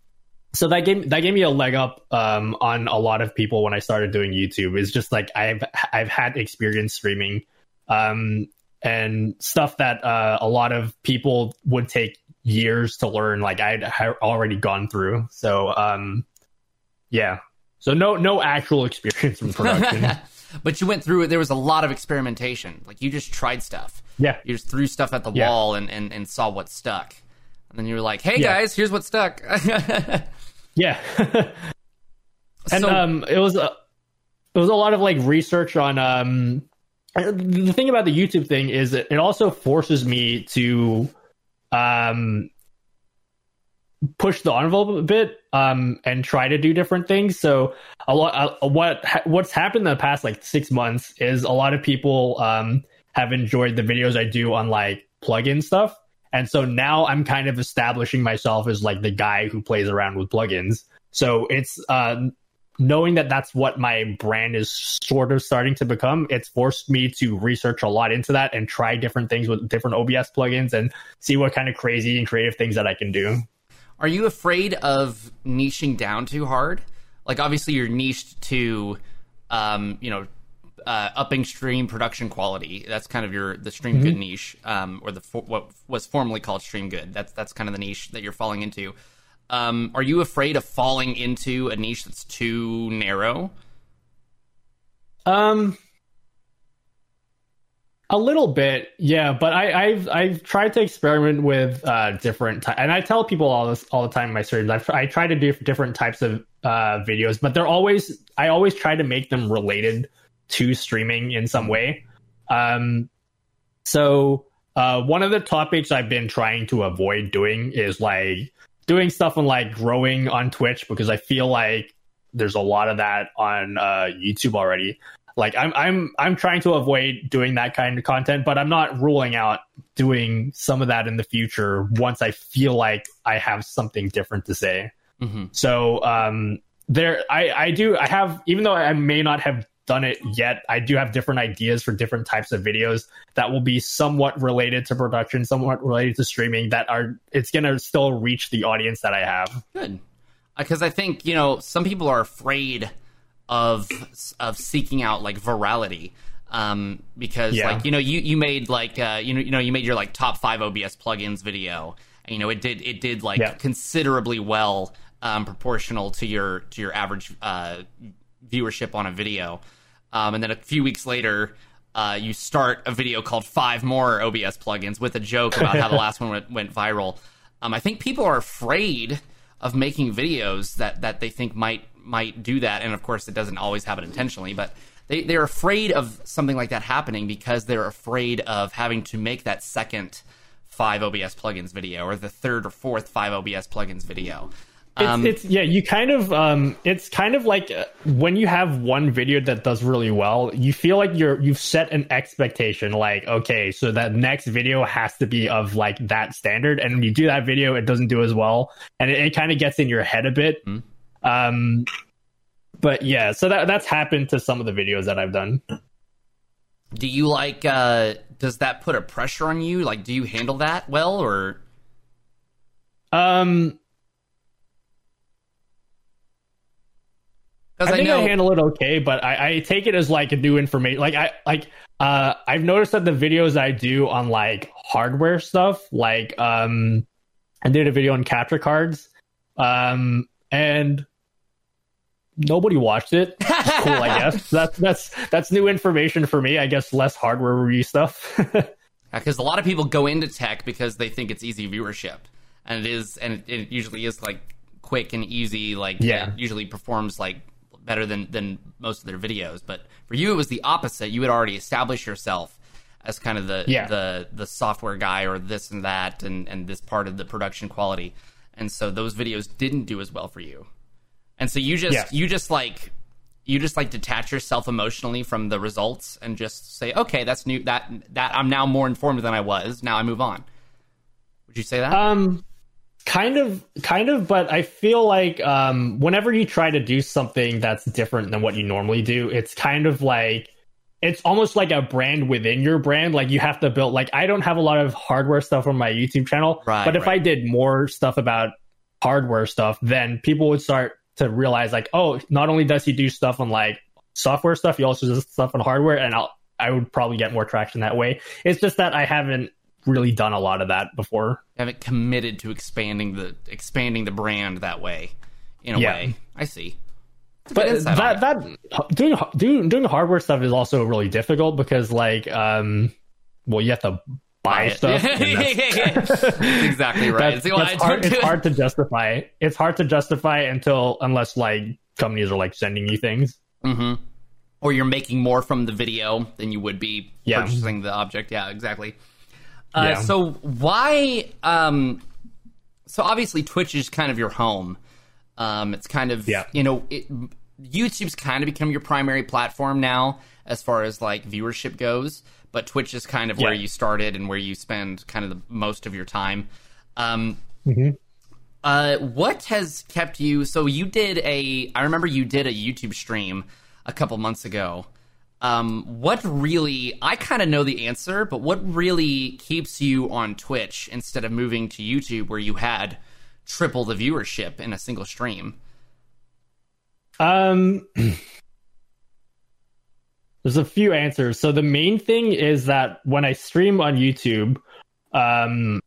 Speaker 2: so that gave that gave me a leg up um, on a lot of people when I started doing YouTube. It's just like I've I've had experience streaming, um, and stuff that uh, a lot of people would take years to learn. Like I'd already gone through. So um, yeah. So no no actual experience in production.
Speaker 1: but you went through it. There was a lot of experimentation. Like you just tried stuff.
Speaker 2: yeah.
Speaker 1: You just threw stuff at the
Speaker 2: Yeah.
Speaker 1: wall and, and, and saw what stuck. And then you were like, hey
Speaker 2: Yeah.
Speaker 1: guys, here's what stuck.
Speaker 2: Yeah. and
Speaker 1: So-
Speaker 2: um, it was a, it was a lot of like research on um. The thing about the YouTube thing is it it also forces me to um push the envelope a bit um and try to do different things. So a lot uh, what ha- what's happened in the past like 6 months is a lot of people um have enjoyed the videos I do on like plugin stuff. And so now I'm kind of establishing myself as like the guy who plays around with plugins. So it's uh knowing that that's what my brand is sort of starting to become, it's forced me to research a lot into that and try different things with different OBS plugins and see what kind of crazy and creative things that I can do.
Speaker 1: Are you afraid of niching down too hard? Like, obviously, you're niched to, um, you know, uh, upping stream production quality. That's kind of your the stream good niche, um, or the for, what was formerly called stream good. That's that's kind of the niche that you're falling into. Um, are you afraid of falling into a niche that's too narrow?
Speaker 2: Um, a little bit, yeah. But I, I've I've tried to experiment with uh, different, ty- and I tell people all this all the time in my streams. I've, I try to do different types of uh, videos, but they're always I always try to make them related to streaming in some way. Um, so uh, one of the topics I've been trying to avoid doing is like doing stuff on like growing on Twitch because I feel like there's a lot of that on uh, YouTube already. Like I'm I'm I'm trying to avoid doing that kind of content, but I'm not ruling out doing some of that in the future once I feel like I have something different to say.
Speaker 1: Mm-hmm.
Speaker 2: So um, there, I I do I have even though I may not have done it yet, I do have different ideas for different types of videos that will be somewhat related to production, somewhat related to streaming. That are it's gonna still reach the audience that I have.
Speaker 1: Good, because I think you know some people are afraid of of seeking out like virality. Um, because
Speaker 2: Yeah.
Speaker 1: like you know you you made like uh, you know you know you made your like top five OBS plugins video. And, you know it did it did like
Speaker 2: Yeah.
Speaker 1: considerably well um, proportional to your to your average uh, viewership on a video. Um, and then a few weeks later, uh, you start a video called Five More OBS Plugins with a joke about how the last one went, went viral. Um, I think people are afraid of making videos that, that they think might might do that. And of course, it doesn't always happen intentionally, but they, they're afraid of something like that happening because they're afraid of having to make that second five OBS plugins video or the third or fourth five OBS plugins video. Um,
Speaker 2: it's, it's yeah you kind of um it's kind of like uh, when you have one video that does really well you feel like you're you've set an expectation like okay so that next video has to be of like that standard and when you do that video it doesn't do as well and it, it kind of gets in your head a bit
Speaker 1: Mhm.
Speaker 2: Um but yeah so that that's happened to some of the videos that i've done
Speaker 1: Do you like? uh Does that put a pressure on you? Like, do you handle that well, or
Speaker 2: um I
Speaker 1: I,
Speaker 2: think I,
Speaker 1: know
Speaker 2: handle it okay, but I, I take it as like new information. Like I like uh I've noticed that the videos I do on like hardware stuff, like um I did a video on capture cards, um and nobody watched it. Cool, I guess. That's that's that's new information for me. I guess less hardware review stuff.
Speaker 1: because a lot of people go into tech because they think it's easy viewership, and it is, and it, it usually is like quick and easy. Like,
Speaker 2: Yeah.
Speaker 1: it usually performs like better than than most of their videos. But for you, it was the opposite. You had already established yourself as kind of the
Speaker 2: Yeah.
Speaker 1: the the software guy or this and that, and and this part of the production quality, and so those videos didn't do as well for you. And so you just
Speaker 2: Yeah.
Speaker 1: you just like you just like detach yourself emotionally from the results and just say, okay, that's new. That that I'm now more informed than I was. Now I move on. Would you say that?
Speaker 2: Um, kind of, kind of, but I feel like um, whenever you try to do something that's different than what you normally do, it's kind of like it's almost like a brand within your brand. Like you have to build. Like I don't have a lot of hardware stuff on my YouTube channel,
Speaker 1: Right,
Speaker 2: but if
Speaker 1: right.
Speaker 2: I did more stuff about hardware stuff, then people would start to realize like, oh, not only does he do stuff on like software stuff, he also does stuff on hardware, and I'll I would probably get more traction that way. It's just that I haven't really done a lot of that before.
Speaker 1: I haven't committed to expanding the expanding the brand that way. In a
Speaker 2: Yeah.
Speaker 1: way, I see.
Speaker 2: But
Speaker 1: good insight on
Speaker 2: that that doing doing doing hardware stuff is also really difficult because like um well you have to buy stuff
Speaker 1: Yeah,
Speaker 2: that's-
Speaker 1: yeah, yeah. That's exactly right.
Speaker 2: that's,
Speaker 1: See,
Speaker 2: that's hard, it's hard to justify it's hard to justify until unless like companies are like sending you things.
Speaker 1: Mm-hmm. Or you're making more from the video than you would be
Speaker 2: Yeah.
Speaker 1: purchasing the object. Yeah, exactly. Uh,
Speaker 2: Yeah.
Speaker 1: So why? Um, so obviously Twitch is kind of your home. Um, it's kind of
Speaker 2: Yeah.
Speaker 1: you know it, YouTube's kind of become your primary platform now as far as like viewership goes. But Twitch is kind of where you started and where you spend kind of the most of your time. Um,
Speaker 2: Mhm.
Speaker 1: uh, what has kept you? So you did a. I remember you did a YouTube stream a couple months ago. Um, what really? I kind of know the answer, but what really keeps you on Twitch instead of moving to YouTube, where you had triple the viewership in a single stream?
Speaker 2: Um, there's a few answers. So the main thing is that when I stream on YouTube, um,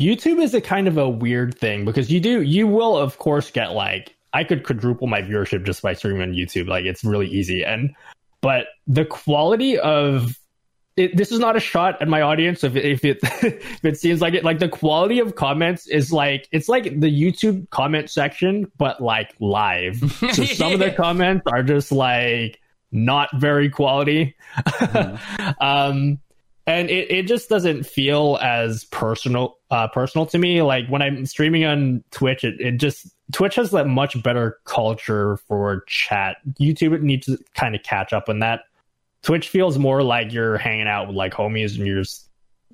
Speaker 2: YouTube is a kind of a weird thing because you do you will of course get like I could quadruple my viewership just by streaming on YouTube. Like it's really easy and but the quality of it, this is not a shot at my audience if, if it if it seems like it like the quality of comments is like it's like the youtube comment section but like live so some of the comments are just like not very quality. Um and it, it just doesn't feel as personal uh personal to me. Like when i'm streaming on twitch it, it just twitch has that much better culture for chat. Youtube needs to kind of catch up on that. Twitch feels more like you're hanging out with like homies and you're just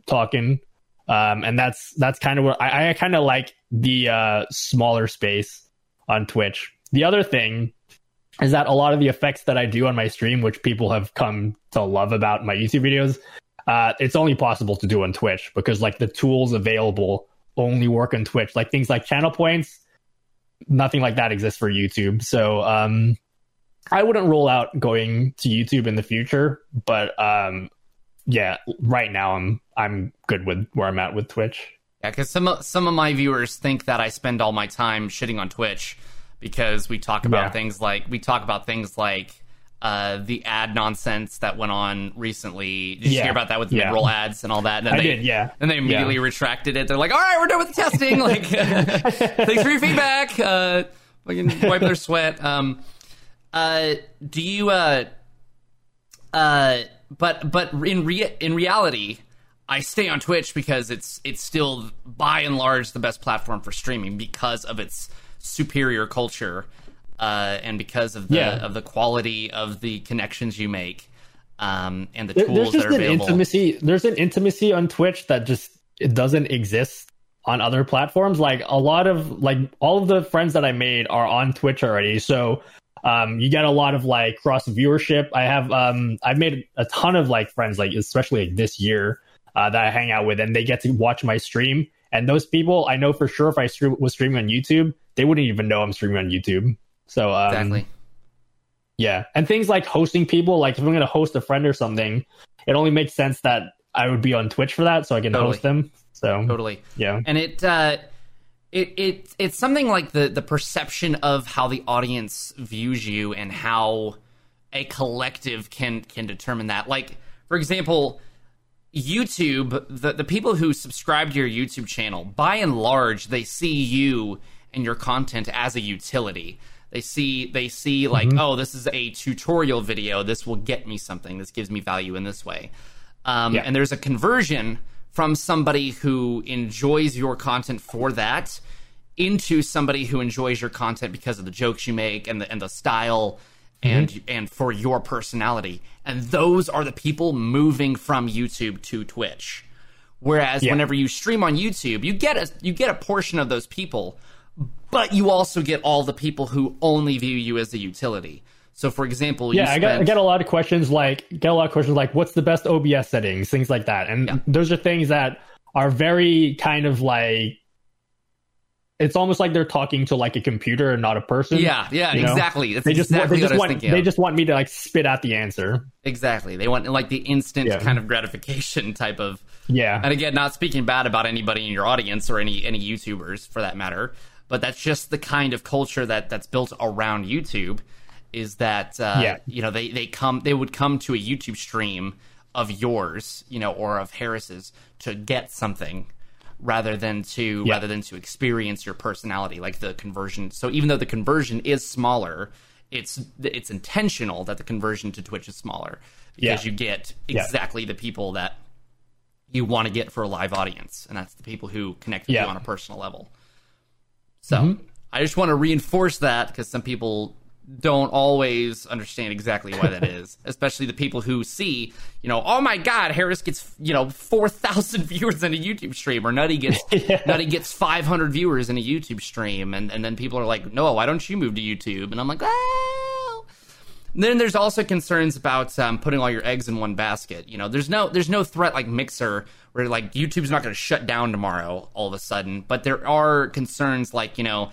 Speaker 2: talking. Um, and that's that's kind of what I, I kind of like the uh, smaller space on Twitch. The other thing is that a lot of the effects that I do on my stream, which people have come to love about my YouTube videos, uh, it's only possible to do on Twitch because like the tools available only work on Twitch. Like things like channel points, nothing like that exists for YouTube. So um, I wouldn't rule out going to YouTube in the future, but um, yeah, right now I'm I'm good with where I'm at with Twitch.
Speaker 1: Yeah, because some some of my viewers think that I spend all my time shitting on Twitch because we talk about
Speaker 2: Yeah.
Speaker 1: things like we talk about things like uh, the ad nonsense that went on recently. Did you
Speaker 2: Yeah.
Speaker 1: hear about that with the
Speaker 2: Yeah.
Speaker 1: mid-roll ads and all that? And then
Speaker 2: I
Speaker 1: they,
Speaker 2: did, yeah.
Speaker 1: And they immediately
Speaker 2: Yeah.
Speaker 1: retracted it. They're like, "All right, we're done with the testing. like, thanks for your feedback." Uh, fucking wipe their sweat. Um, uh, do you? Uh, uh, but but in rea- in reality, I stay on Twitch because it's it's still by and large the best platform for streaming because of its superior culture, uh, and because of the
Speaker 2: Yeah.
Speaker 1: of the quality of the connections you make, um, and the
Speaker 2: There-
Speaker 1: tools that are
Speaker 2: an
Speaker 1: available.
Speaker 2: intimacy. There's an intimacy on Twitch that just it doesn't exist on other platforms. Like a lot of like all of the friends that I made are on Twitch already, so um, you get a lot of like cross viewership. I have um, I've made a ton of like friends, like especially like this year uh, that I hang out with, and they get to watch my stream. And those people, I know for sure, if I stream, was streaming on YouTube, they wouldn't even know I'm streaming on YouTube. So um,
Speaker 1: exactly.
Speaker 2: yeah, and things like hosting people, like if I'm going to host a friend or something, it only makes sense that I would be on Twitch for that, so I can
Speaker 1: Totally.
Speaker 2: host them. So
Speaker 1: Totally.
Speaker 2: yeah,
Speaker 1: and it uh it it it's something like the the perception of how the audience views you and how a collective can can determine that like for example youtube the the people who subscribe to your youtube channel by and large they see you and your content as a utility they see they see like oh this is a tutorial video this will get me something this gives me value in this way um,
Speaker 2: Yeah.
Speaker 1: and there's a conversion from somebody who enjoys your content for that into somebody who enjoys your content because of the jokes you make and the and the style and and for your personality. And those are the people moving from YouTube to Twitch. Whereas
Speaker 2: Yeah.
Speaker 1: whenever you stream on YouTube, you get a you get a portion of those people, but you also get all the people who only view you as a utility. So for example, you
Speaker 2: yeah, I get, I get a lot of questions like get a lot of questions like what's the best OBS settings, things like that, and
Speaker 1: Yeah.
Speaker 2: those are things that are very kind of like it's almost like they're talking to like a computer and not a person.
Speaker 1: Yeah, yeah,
Speaker 2: you know?
Speaker 1: exactly. That's
Speaker 2: They just
Speaker 1: exactly
Speaker 2: want, they just want they just want me to like spit out the answer.
Speaker 1: Exactly. They want like the instant
Speaker 2: Yeah.
Speaker 1: kind of gratification type of
Speaker 2: Yeah,
Speaker 1: and again, not speaking bad about anybody in your audience or any any YouTubers for that matter, but that's just the kind of culture that that's built around YouTube. Is that uh,
Speaker 2: Yeah.
Speaker 1: you know they they come they would come to a YouTube stream of yours, you know, or of Harris's to get something, rather than to
Speaker 2: Yeah.
Speaker 1: rather than to experience your personality like the conversion so even though the conversion is smaller it's it's intentional that the conversion to twitch is smaller because
Speaker 2: Yeah.
Speaker 1: you get
Speaker 2: Yeah.
Speaker 1: exactly the people that you want to get for a live audience and that's the people who connect with
Speaker 2: Yeah.
Speaker 1: you on a personal level so mm-hmm. i just want to reinforce that because some people don't always understand exactly why that is especially the people who see you know oh my god harris gets you know 4000 viewers in a youtube stream or nutty gets nutty gets 500 viewers in a youtube stream and, and then people are like no why don't you move to youtube? And i'm like ah, then there's also concerns about um, putting all your eggs in one basket. You know, there's no there's no threat like Mixer where like YouTube's not going to shut down tomorrow all of a sudden, but there are concerns like you know,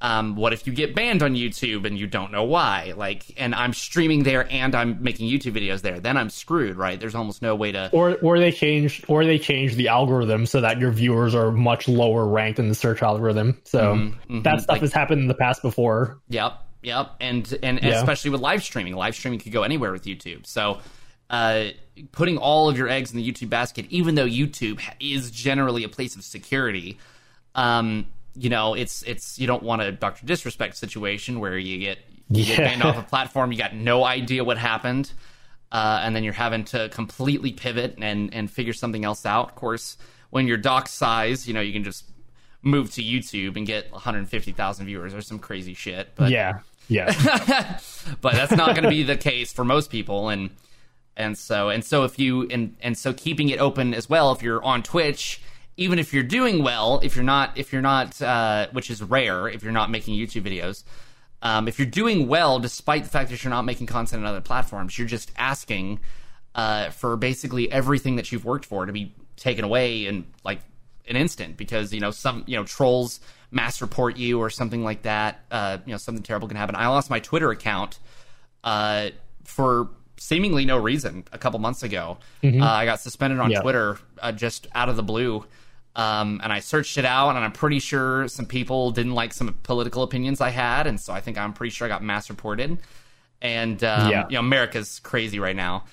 Speaker 1: um, what if you get banned on YouTube and you don't know why? Like, and I'm streaming there and I'm making YouTube videos there, then I'm screwed, right? There's almost no way to.
Speaker 2: or or they changed or they changed the algorithm so that your viewers are much lower ranked in the search algorithm. So
Speaker 1: Mm-hmm,
Speaker 2: that stuff has happened in the past before.
Speaker 1: Yep, yep, and and
Speaker 2: Yeah.
Speaker 1: especially with live streaming, live streaming could go anywhere with YouTube. So, uh, putting all of your eggs in the YouTube basket, even though YouTube is generally a place of security, um, you know, it's it's you don't want a Doctor Disrespect situation where you get you get banned off a platform, you got no idea what happened. Uh, and then you're having to completely pivot and, and figure something else out. Of course, when you're doc size, you know, you can just move to YouTube and get 150,000 viewers or some crazy shit. But
Speaker 2: Yeah. Yeah.
Speaker 1: but that's not going to be the case for most people and and so and so if you and and so keeping it open as well if you're on Twitch even if you're doing well if you're not if you're not uh, which is rare if you're not making YouTube videos um, if you're doing well despite the fact that you're not making content on other platforms you're just asking uh, for basically everything that you've worked for to be taken away in like an instant because you know some you know trolls mass report you or something like that uh, you know something terrible can happen. I lost my twitter account uh, for seemingly no reason a couple months ago. Uh, i got suspended on
Speaker 2: Yeah.
Speaker 1: twitter uh, just out of the blue. Um, and i searched it out and i'm pretty sure some people didn't like some political opinions i had and so i think i'm pretty sure i got mass reported. And um,
Speaker 2: Yeah.
Speaker 1: you know america's crazy right now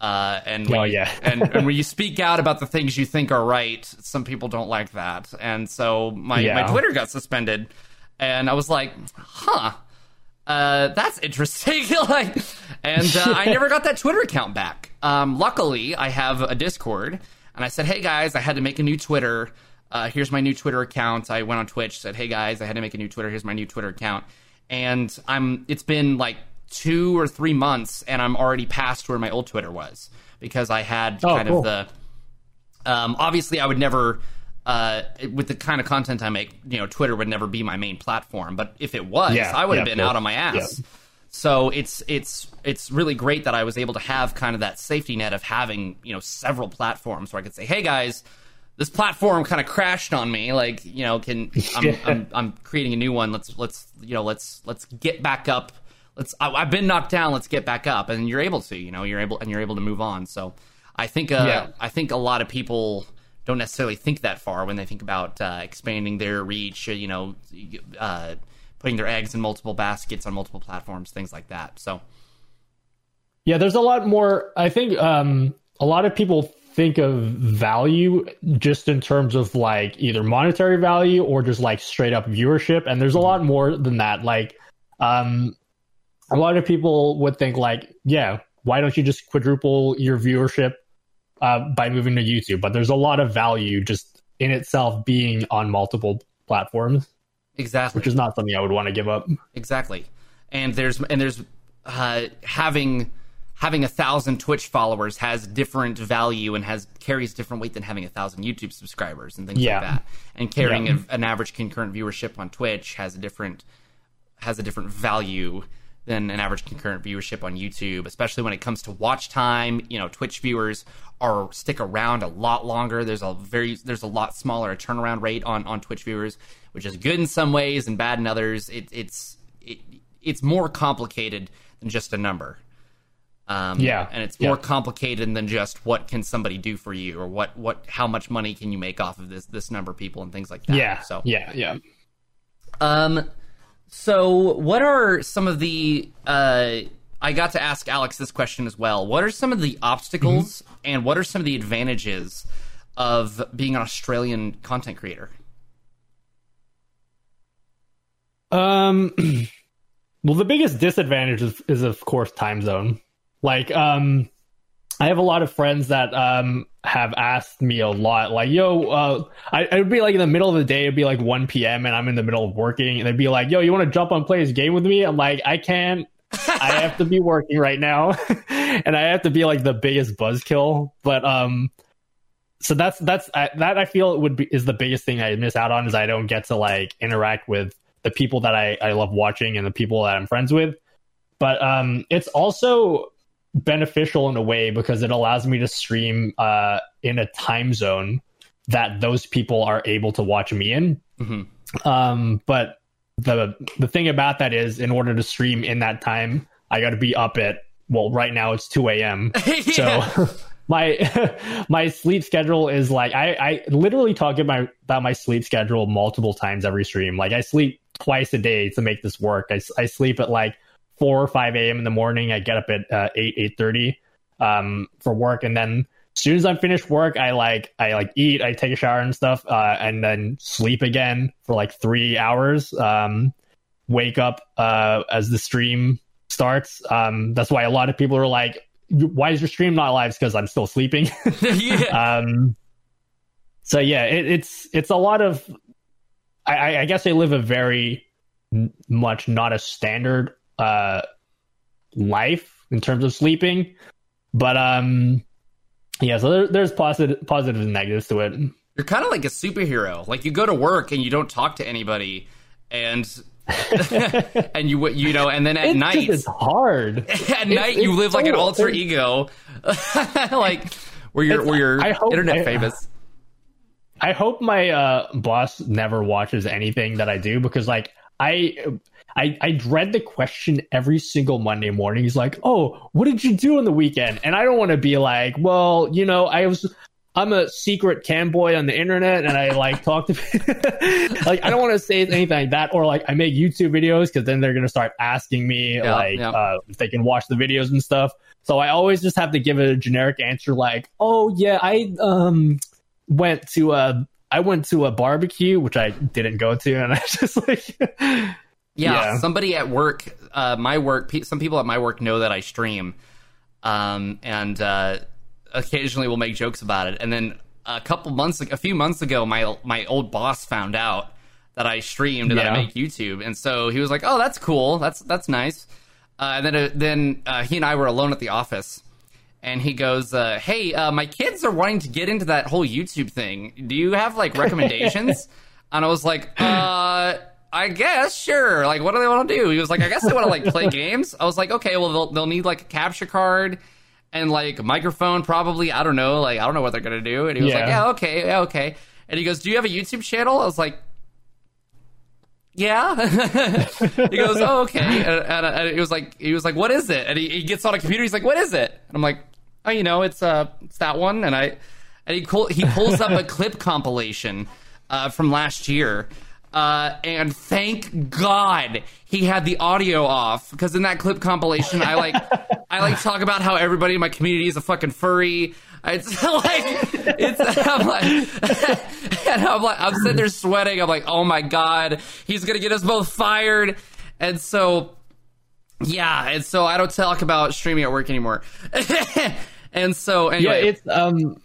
Speaker 1: uh, and
Speaker 2: Oh,
Speaker 1: when you-
Speaker 2: yeah.
Speaker 1: and, and when you speak out about the things you think are right, some people don't like that. And so my, my Twitter got suspended, and I was like, huh, uh, that's interesting. like, and uh, I never got that Twitter account back. Um, luckily, I have a Discord, and I said, hey guys, I had to make a new Twitter. Uh, here's my new Twitter account. I went on Twitch, said, hey guys, I had to make a new Twitter. Here's my new Twitter account. And I'm, it's been like two or three months, and I'm already past where my old Twitter was because I had
Speaker 2: Oh,
Speaker 1: kind
Speaker 2: cool.
Speaker 1: of the um, obviously, I would never, uh, with the kind of content I make, you know, Twitter would never be my main platform. But if it was,
Speaker 2: Yeah,
Speaker 1: I would have
Speaker 2: yeah,
Speaker 1: been
Speaker 2: yeah.
Speaker 1: out on my ass.
Speaker 2: Yeah.
Speaker 1: So it's it's it's really great that I was able to have kind of that safety net of having you know several platforms where I could say, hey guys. This platform kind of crashed on me. Like, you know, can I'm, I'm I'm creating a new one. Let's let's you know let's let's get back up. Let's I, I've been knocked down. Let's get back up, and you're able to. You know, you're able and you're able to move on. So I think uh,
Speaker 2: Yeah.
Speaker 1: I think a lot of people don't necessarily think that far when they think about uh, expanding their reach. You know, uh, putting their eggs in multiple baskets on multiple platforms, things like that. So
Speaker 2: Yeah, there's a lot more. I think um, a lot of people think of value just in terms of like either monetary value or just like straight up viewership, and there's a lot more than that. Like, um, a lot of people would think like, yeah, why don't you just quadruple your viewership uh, by moving to YouTube? But there's a lot of value just in itself being on multiple platforms,
Speaker 1: exactly,
Speaker 2: which is not something I would want to give up.
Speaker 1: exactly. And there's and there's uh, having having a thousand Twitch followers has different value and has carries different weight than having a thousand YouTube subscribers and things
Speaker 2: Yeah.
Speaker 1: like that. And carrying
Speaker 2: Yeah.
Speaker 1: a, an average concurrent viewership on Twitch has a different has a different value than an average concurrent viewership on YouTube, especially when it comes to watch time. You know, Twitch viewers are stick around a lot longer. There's a very there's a lot smaller turnaround rate on on Twitch viewers, which is good in some ways and bad in others. It, it's it, it's more complicated than just a number. Um,
Speaker 2: Yeah,
Speaker 1: and it's more
Speaker 2: yeah.
Speaker 1: complicated than just what can somebody do for you or what what how much money can you make off of this this number of people and things like that.
Speaker 2: Yeah.
Speaker 1: So
Speaker 2: yeah, yeah.
Speaker 1: um, so what are some of the? Uh, I got to ask Alex this question as well. What are some of the obstacles and what are some of the advantages of being an Australian content creator?
Speaker 2: Um, well, the biggest disadvantage is, is of course time zone. Like, um, I have a lot of friends that um have asked me a lot, like, "Yo, uh, I it would be like in the middle of the day, it'd be like 1 p.m. and I'm in the middle of working, and they'd be like, "Yo, you want to jump on play this game with me?" I'm like, I can't. I have to be working right now, and I have to be like the biggest buzzkill. But um, so that's that's I, that I feel would be is the biggest thing I miss out on is I don't get to like interact with the people that I I love watching and the people that I'm friends with. But um, it's also beneficial in a way because it allows me to stream uh, in a time zone that those people are able to watch me in. Mm-hmm. Um, but the the thing about that is, in order to stream in that time, I got to be up at well, right now it's two a.m. yeah. So. my my sleep schedule is like I, I literally talk about my, about my sleep schedule multiple times every stream. Like I sleep twice a day to make this work. I, I sleep at like four or five a.m. in the morning. I get up at uh, eight eight thirty um, for work, and then as soon as I'm finished work, I like I like eat, I take a shower and stuff, uh, and then sleep again for like three hours. Um, wake up uh, as the stream starts. Um, that's why a lot of people are like, "Why is your stream not live?" Because I'm still sleeping. yeah. Um, so yeah, it, it's it's a lot of. I, I guess I live a very much not a standard uh, life in terms of sleeping. But um, yeah, so there, there's positive positives and negatives to it.
Speaker 1: You're kind of like a superhero. Like you go to work and you don't talk to anybody, and and you you know, and then at
Speaker 2: it's
Speaker 1: night
Speaker 2: it's hard.
Speaker 1: At night you live so like an alter ego, like where you're where you're hope, internet I, famous.
Speaker 2: I hope my uh, boss never watches anything that I do because like I I, I dread the question every single Monday morning. He's like, "Oh, what did you do on the weekend?" And I don't want to be like, "Well, you know, I was." I'm a secret cam boy on the internet, and I like talk to like I don't want to say anything like that, or like I make YouTube videos because then they're gonna start asking me yeah, like yeah. Uh, if they can watch the videos and stuff. So I always just have to give a generic answer like, "Oh yeah, I um went to a I went to a barbecue, which I didn't go to, and I just like."
Speaker 1: Yeah, yeah. somebody at work, uh, my work, some people at my work know that I stream, um, and uh, occasionally will make jokes about it. And then a couple months, a few months ago, my my old boss found out that I streamed and yeah. that I make YouTube, and so he was like, "Oh, that's cool. That's that's nice." Uh, and then uh, then uh, he and I were alone at the office, and he goes, uh, "Hey, uh, my kids are wanting to get into that whole YouTube thing. Do you have like recommendations?" and I was like, "Uh." I guess sure. Like, what do they want to do? He was like, I guess they want to like play games. I was like, okay, well they'll they'll need like a capture card and like a microphone probably. I don't know. Like, I don't know what they're gonna do. And he was yeah. like, yeah, okay, yeah, okay. And he goes, do you have a YouTube channel? I was like, yeah. he goes, oh, okay. And, and, and, he was like, he was like, what is it? And he, he gets on a computer. He's like, what is it? And I'm like, oh, you know, it's uh, it's that one. And I, and he he pulls up a clip compilation uh, from last year uh, and thank God he had the audio off because in that clip compilation, I like, I like talk about how everybody in my community is a fucking furry. It's like, it's, I'm like, and I'm like, I'm sitting there sweating. I'm like, oh my God, he's going to get us both fired. And so, yeah. And so I don't talk about streaming at work anymore. and so, anyway.
Speaker 2: Yeah, it's, um,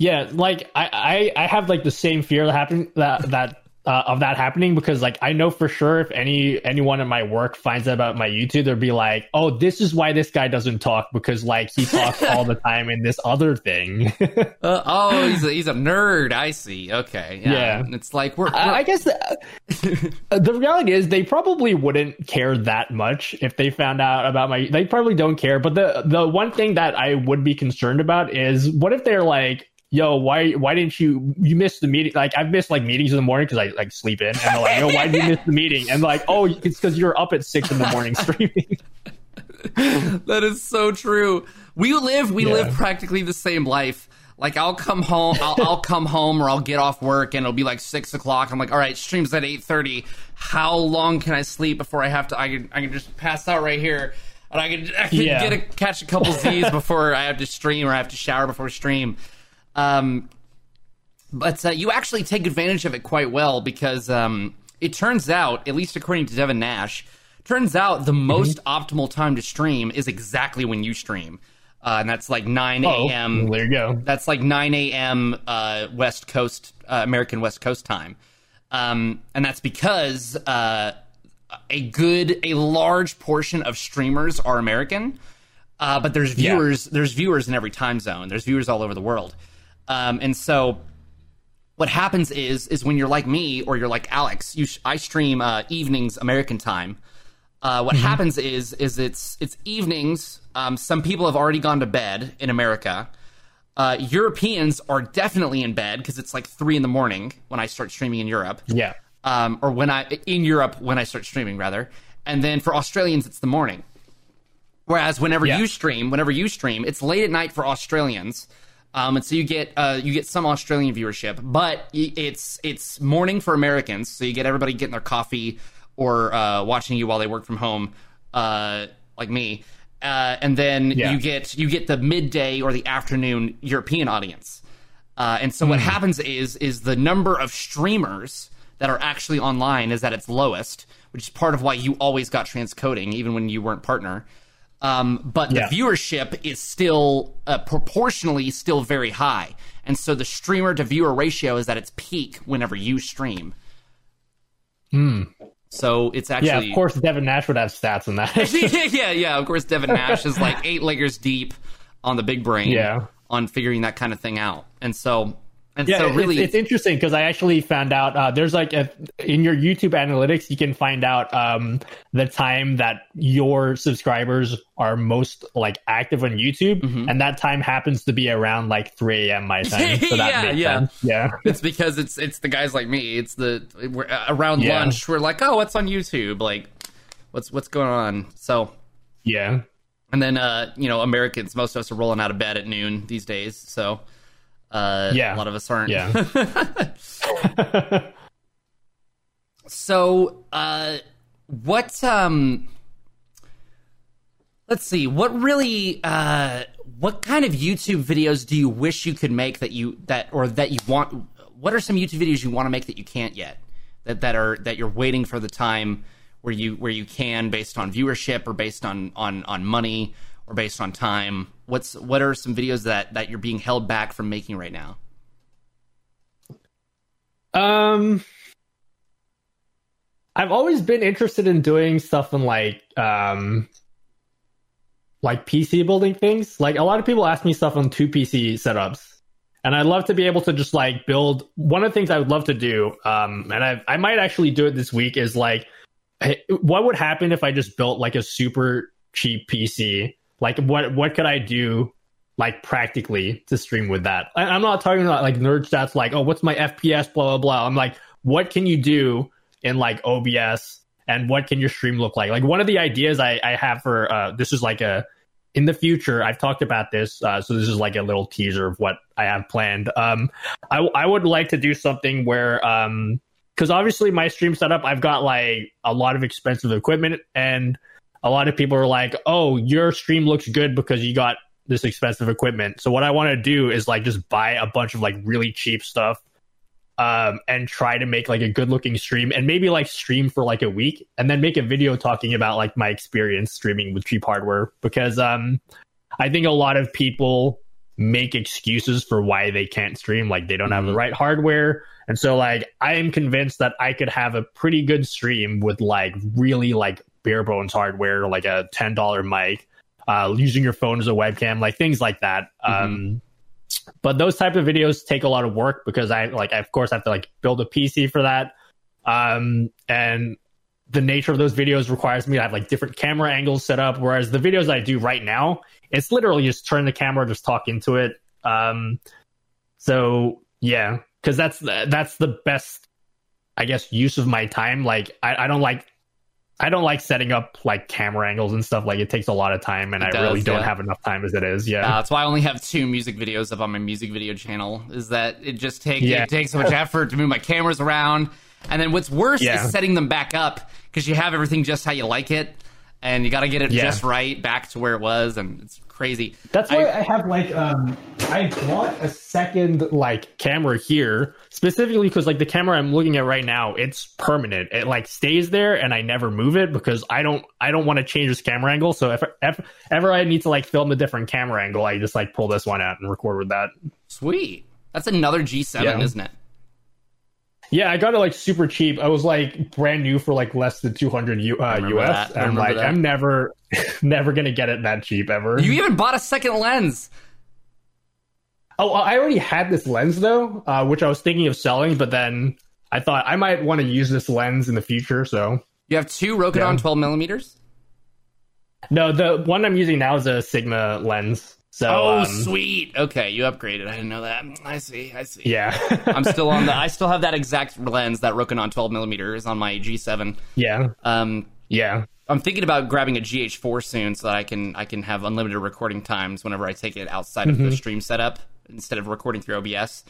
Speaker 2: yeah, like I, I, I have like the same fear that happened that that uh, of that happening because like I know for sure if any anyone in my work finds out about my YouTube, they'll be like, "Oh, this is why this guy doesn't talk because like he talks all the time in this other thing."
Speaker 1: uh, oh, he's a, he's a nerd. I see. Okay, yeah. yeah. It's like we're. we're... I,
Speaker 2: I guess the, the reality is they probably wouldn't care that much if they found out about my. They probably don't care. But the the one thing that I would be concerned about is what if they're like, yo, why why didn't you you missed the meeting? Like I've missed like meetings in the morning because I like sleep in, and they're like, yo, why did you miss the meeting? And like, oh, it's because you're up at six in the morning streaming.
Speaker 1: that is so true. We live we yeah. live practically the same life. Like I'll come home, I'll, I'll come home, or I'll get off work, and it'll be like six o'clock. I'm like, all right, streams at eight thirty. How long can I sleep before I have to? I can I can just pass out right here, and I can I can yeah. get a, catch a couple Z's before I have to stream, or I have to shower before stream. Um, but uh, you actually take advantage of it quite well because um, it turns out, at least according to Devin Nash, turns out the most optimal time to stream is exactly when you stream. Uh, and that's like 9
Speaker 2: Oh,
Speaker 1: a.m.
Speaker 2: there you go.
Speaker 1: That's like 9 a.m. Uh, West Coast, uh, American West Coast time. Um, and that's because uh, a good, a large portion of streamers are American, uh, but there's
Speaker 2: Yeah.
Speaker 1: viewers, there's viewers in every time zone. There's viewers all over the world, um, and so what happens is, is when you're like me or you're like Alex, you sh- I stream uh, evenings American time. Uh, what happens is, is it's it's evenings. Um, some people have already gone to bed in America. Uh, Europeans are definitely in bed because it's like three in the morning when I start streaming in Europe
Speaker 2: Yeah.
Speaker 1: um, or when I in Europe when I start streaming rather, and then for Australians it's the morning. Whereas whenever
Speaker 2: Yeah.
Speaker 1: you stream, whenever you stream, it's late at night for Australians, um, and so you get uh, you get some Australian viewership, but it's it's morning for Americans, so you get everybody getting their coffee or uh, watching you while they work from home, uh, like me, uh, and then
Speaker 2: Yeah.
Speaker 1: you get you get the midday or the afternoon European audience. Uh, and so what happens is is the number of streamers that are actually online is at its lowest, which is part of why you always got transcoding even when you weren't partner. Um, but
Speaker 2: Yeah.
Speaker 1: the viewership is still uh, proportionally still very high, and so the streamer to viewer ratio is at its peak whenever you stream. So it's actually
Speaker 2: Yeah, of course, Devin Nash would have stats on that.
Speaker 1: yeah, yeah. Of course, Devin Nash is like eight layers deep on the big brain.
Speaker 2: Yeah.
Speaker 1: on figuring that kind of thing out, and so and
Speaker 2: Yeah,
Speaker 1: so
Speaker 2: it's-
Speaker 1: really,
Speaker 2: it's, interesting because I actually found out uh, there's like a, in your YouTube analytics, you can find out um, the time that your subscribers are most like active on YouTube,
Speaker 1: Mm-hmm.
Speaker 2: and that time happens to be around like 3 a.m. my time. So that
Speaker 1: Yeah,
Speaker 2: makes
Speaker 1: yeah.
Speaker 2: sense. Yeah,
Speaker 1: it's because it's it's the guys like me. It's the we're, uh, around
Speaker 2: Yeah.
Speaker 1: lunch. We're like, oh, what's on YouTube? Like, what's what's going on? So,
Speaker 2: yeah,
Speaker 1: and then uh, you know, Americans, most of us are rolling out of bed at noon these days. So, uh,
Speaker 2: Yeah.
Speaker 1: a lot of us aren't.
Speaker 2: yeah.
Speaker 1: So, uh, what um, let's see, what really uh, what kind of YouTube videos do you wish you could make that you that or that you want? What are some YouTube videos you want to make that you can't yet? That that are that you're waiting for the time where you where you can based on viewership or based on on on money or based on time. What's what are some videos that that you're being held back from making right now?
Speaker 2: Um, I've always been interested in doing stuff in like um, like PC building things. Like a lot of people ask me stuff on two PC setups, and I'd love to be able to just like build. One of the things I would love to do, um, and I I might actually do it this week, is like, what would happen if I just built like a super cheap PC? Like what what could I do like practically to stream with that. I, I'm not talking about like nerd stats like, oh, what's my FPS, blah, blah, blah. I'm like, what can you do in like OBS and what can your stream look like? Like one of the ideas I, I have for uh, this is like a, in the future, I've talked about this. Uh, so this is like a little teaser of what I have planned. Um, I, I would like to do something where, um, because obviously my stream setup, I've got like a lot of expensive equipment and a lot of people are like, oh, your stream looks good because you got this expensive equipment. So what I want to do is like just buy a bunch of like really cheap stuff um and try to make like a good looking stream and maybe like stream for like a week and then make a video talking about like my experience streaming with cheap hardware because um I think a lot of people make excuses for why they can't stream like they don't have the
Speaker 1: Mhm.
Speaker 2: right hardware and so like I am convinced that I could have a pretty good stream with like really like bare bones hardware like a $10 mic uh, using your phone as a webcam, like things like that. Um, but those type of videos take a lot of work because I like, I, of course, I have to like build a PC for that. Um, and the nature of those videos requires me to have like different camera angles set up. Whereas the videos I do right now, it's literally just turn the camera, just talk into it. Um, so yeah, because that's the, that's the best, I guess, use of my time. Like I, I don't like I don't like setting up like camera angles and stuff. Like it takes a lot of time, and
Speaker 1: It
Speaker 2: I
Speaker 1: does,
Speaker 2: really don't
Speaker 1: yeah.
Speaker 2: have enough time as it is. Yeah,
Speaker 1: Uh, that's why I only have two music videos up on my music video channel. Is that it just takes
Speaker 2: Yeah.
Speaker 1: it takes so much effort to move my cameras around, and then what's worse
Speaker 2: Yeah.
Speaker 1: is setting them back up because you have everything just how you like it, and you got to get it just right back to where it was, and it's crazy.
Speaker 2: That's why I, I have like um I bought a second like camera here specifically because like the camera I'm looking at right now it's permanent. It like stays there and I never move it because I don't I don't want to change this camera angle. So if, if ever I need to like film a different camera angle, I just like pull this one out and record with that.
Speaker 1: Sweet. That's another G7, yeah. isn't it?
Speaker 2: Yeah, I got it like super cheap. I was like brand new for like less than 200 U- uh, US. I'm like, that. I'm never, never gonna get it that cheap ever.
Speaker 1: You even bought a second lens.
Speaker 2: Oh, I already had this lens though, uh, which I was thinking of selling, but then I thought I might want to use this lens in the future. So
Speaker 1: you have two Rokinon yeah. 12 millimeters.
Speaker 2: No, the one I'm using now is a Sigma lens. So,
Speaker 1: oh, um, sweet. Okay, you upgraded. I didn't know that. I see. I see.
Speaker 2: Yeah,
Speaker 1: I'm still on the. I still have that exact lens that Rokinon 12 millimeter is on my G7.
Speaker 2: Yeah.
Speaker 1: Um.
Speaker 2: Yeah.
Speaker 1: I'm thinking about grabbing a GH4 soon so that I can I can have unlimited recording times whenever I take it outside mm-hmm. of the mm-hmm. stream setup instead of recording through OBS.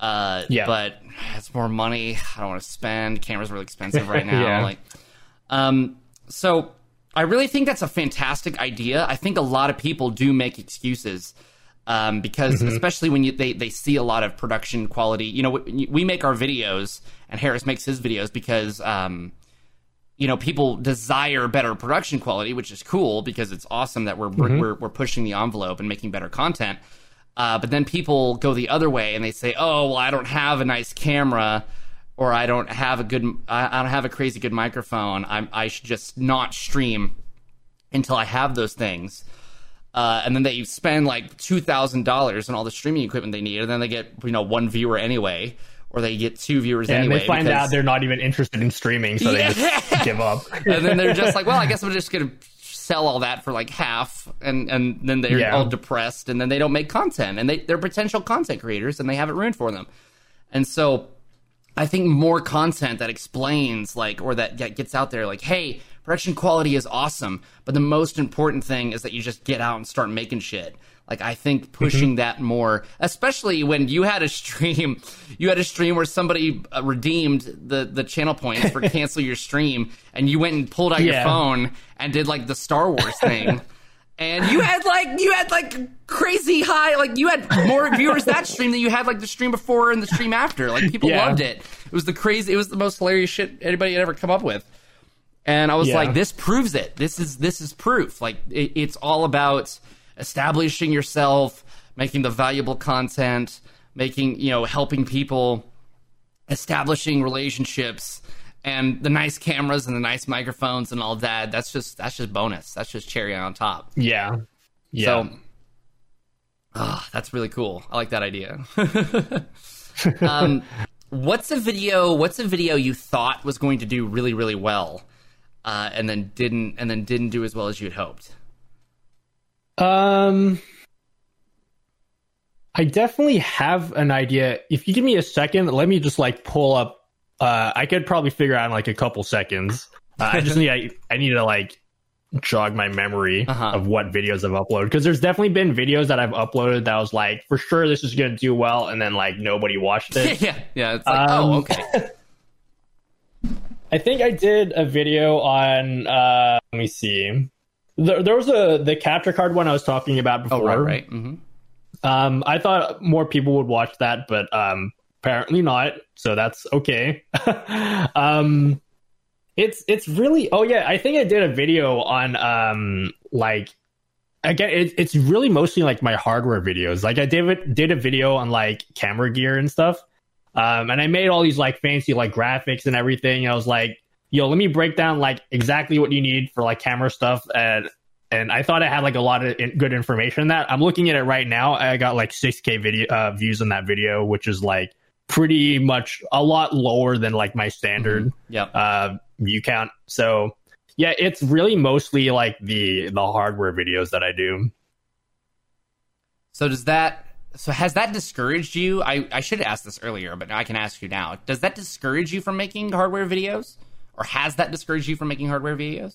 Speaker 1: Uh, yeah. But it's more money. I don't want to spend. Camera's really expensive right now. yeah. Like, um. So I really think that's a fantastic idea. I think a lot of people do make excuses um, because, mm-hmm. especially when you, they they see a lot of production quality. You know, we, we make our videos, and Harris makes his videos because. Um, you know, people desire better production quality, which is cool because it's awesome that we're mm-hmm. we're, we're pushing the envelope and making better content. Uh, but then people go the other way and they say, "Oh, well, I don't have a nice camera." Or I don't have a good, I don't have a crazy good microphone. I'm, I should just not stream until I have those things. Uh, and then they spend like two thousand dollars on all the streaming equipment they need, and then they get you know one viewer anyway, or they get two viewers
Speaker 2: yeah,
Speaker 1: anyway.
Speaker 2: And they find because... out they're not even interested in streaming, so yeah. they just give up.
Speaker 1: and then they're just like, well, I guess I'm just gonna sell all that for like half, and and then they're yeah. all depressed, and then they don't make content, and they they're potential content creators, and they have it ruined for them. And so I think more content that explains like or that gets out there like, hey, production quality is awesome, but the most important thing is that you just get out and start making shit. Like I think pushing mm-hmm. that more, especially when you had a stream, you had a stream where somebody uh, redeemed the the channel points for cancel your stream, and you went and pulled out yeah. your phone and did like the Star Wars thing. and you had like you had like crazy high like you had more viewers that stream than you had like the stream before and the stream after. Like people yeah. loved it. It was the crazy it was the most hilarious shit anybody had ever come up with. And i was yeah. like this proves it. This is this is proof. Like it, it's all about establishing yourself making the valuable content making you know helping people establishing relationships and the nice cameras and the nice microphones and all that that's just that's just bonus. That's just cherry on top.
Speaker 2: Yeah. Yeah.
Speaker 1: So oh, that's really cool. I like that idea. Um, what's a video what's a video you thought was going to do really really well uh, and then didn't and then didn't do as well as you'd hoped?
Speaker 2: Um i definitely have an idea. If you give me a second let me just like pull up uh, I could probably figure out in like a couple seconds. Uh, I just need I, I need to like jog my memory uh-huh. of what videos I've uploaded because there's definitely been videos that I've uploaded that was like for sure this is gonna do well and then like nobody watched it.
Speaker 1: yeah, yeah. It's like oh, um, oh okay.
Speaker 2: I think I did a video on. Uh, let me see. There, there, was a the capture card one I was talking about before.
Speaker 1: Oh, right, right. Mm-hmm.
Speaker 2: Um, I thought more people would watch that, but um, apparently not so that's okay um it's it's really oh yeah i think i did a video on um like again it, it's really mostly like my hardware videos like i did did a video on like camera gear and stuff um and i made all these like fancy like graphics and everything and i was like yo let me break down like exactly what you need for like camera stuff and and I thought I had like a lot of good information in that. I'm looking at it right now. I got like 6k video uh, views on that video, which is like pretty much a lot lower than like my standard
Speaker 1: mm-hmm.
Speaker 2: uh, view count. So yeah, it's really mostly like the the hardware videos that I do.
Speaker 1: So does that so has that discouraged you? I, I should have asked this earlier, but I can ask you now. Does that discourage you from making hardware videos? Or has that discouraged you from making hardware videos?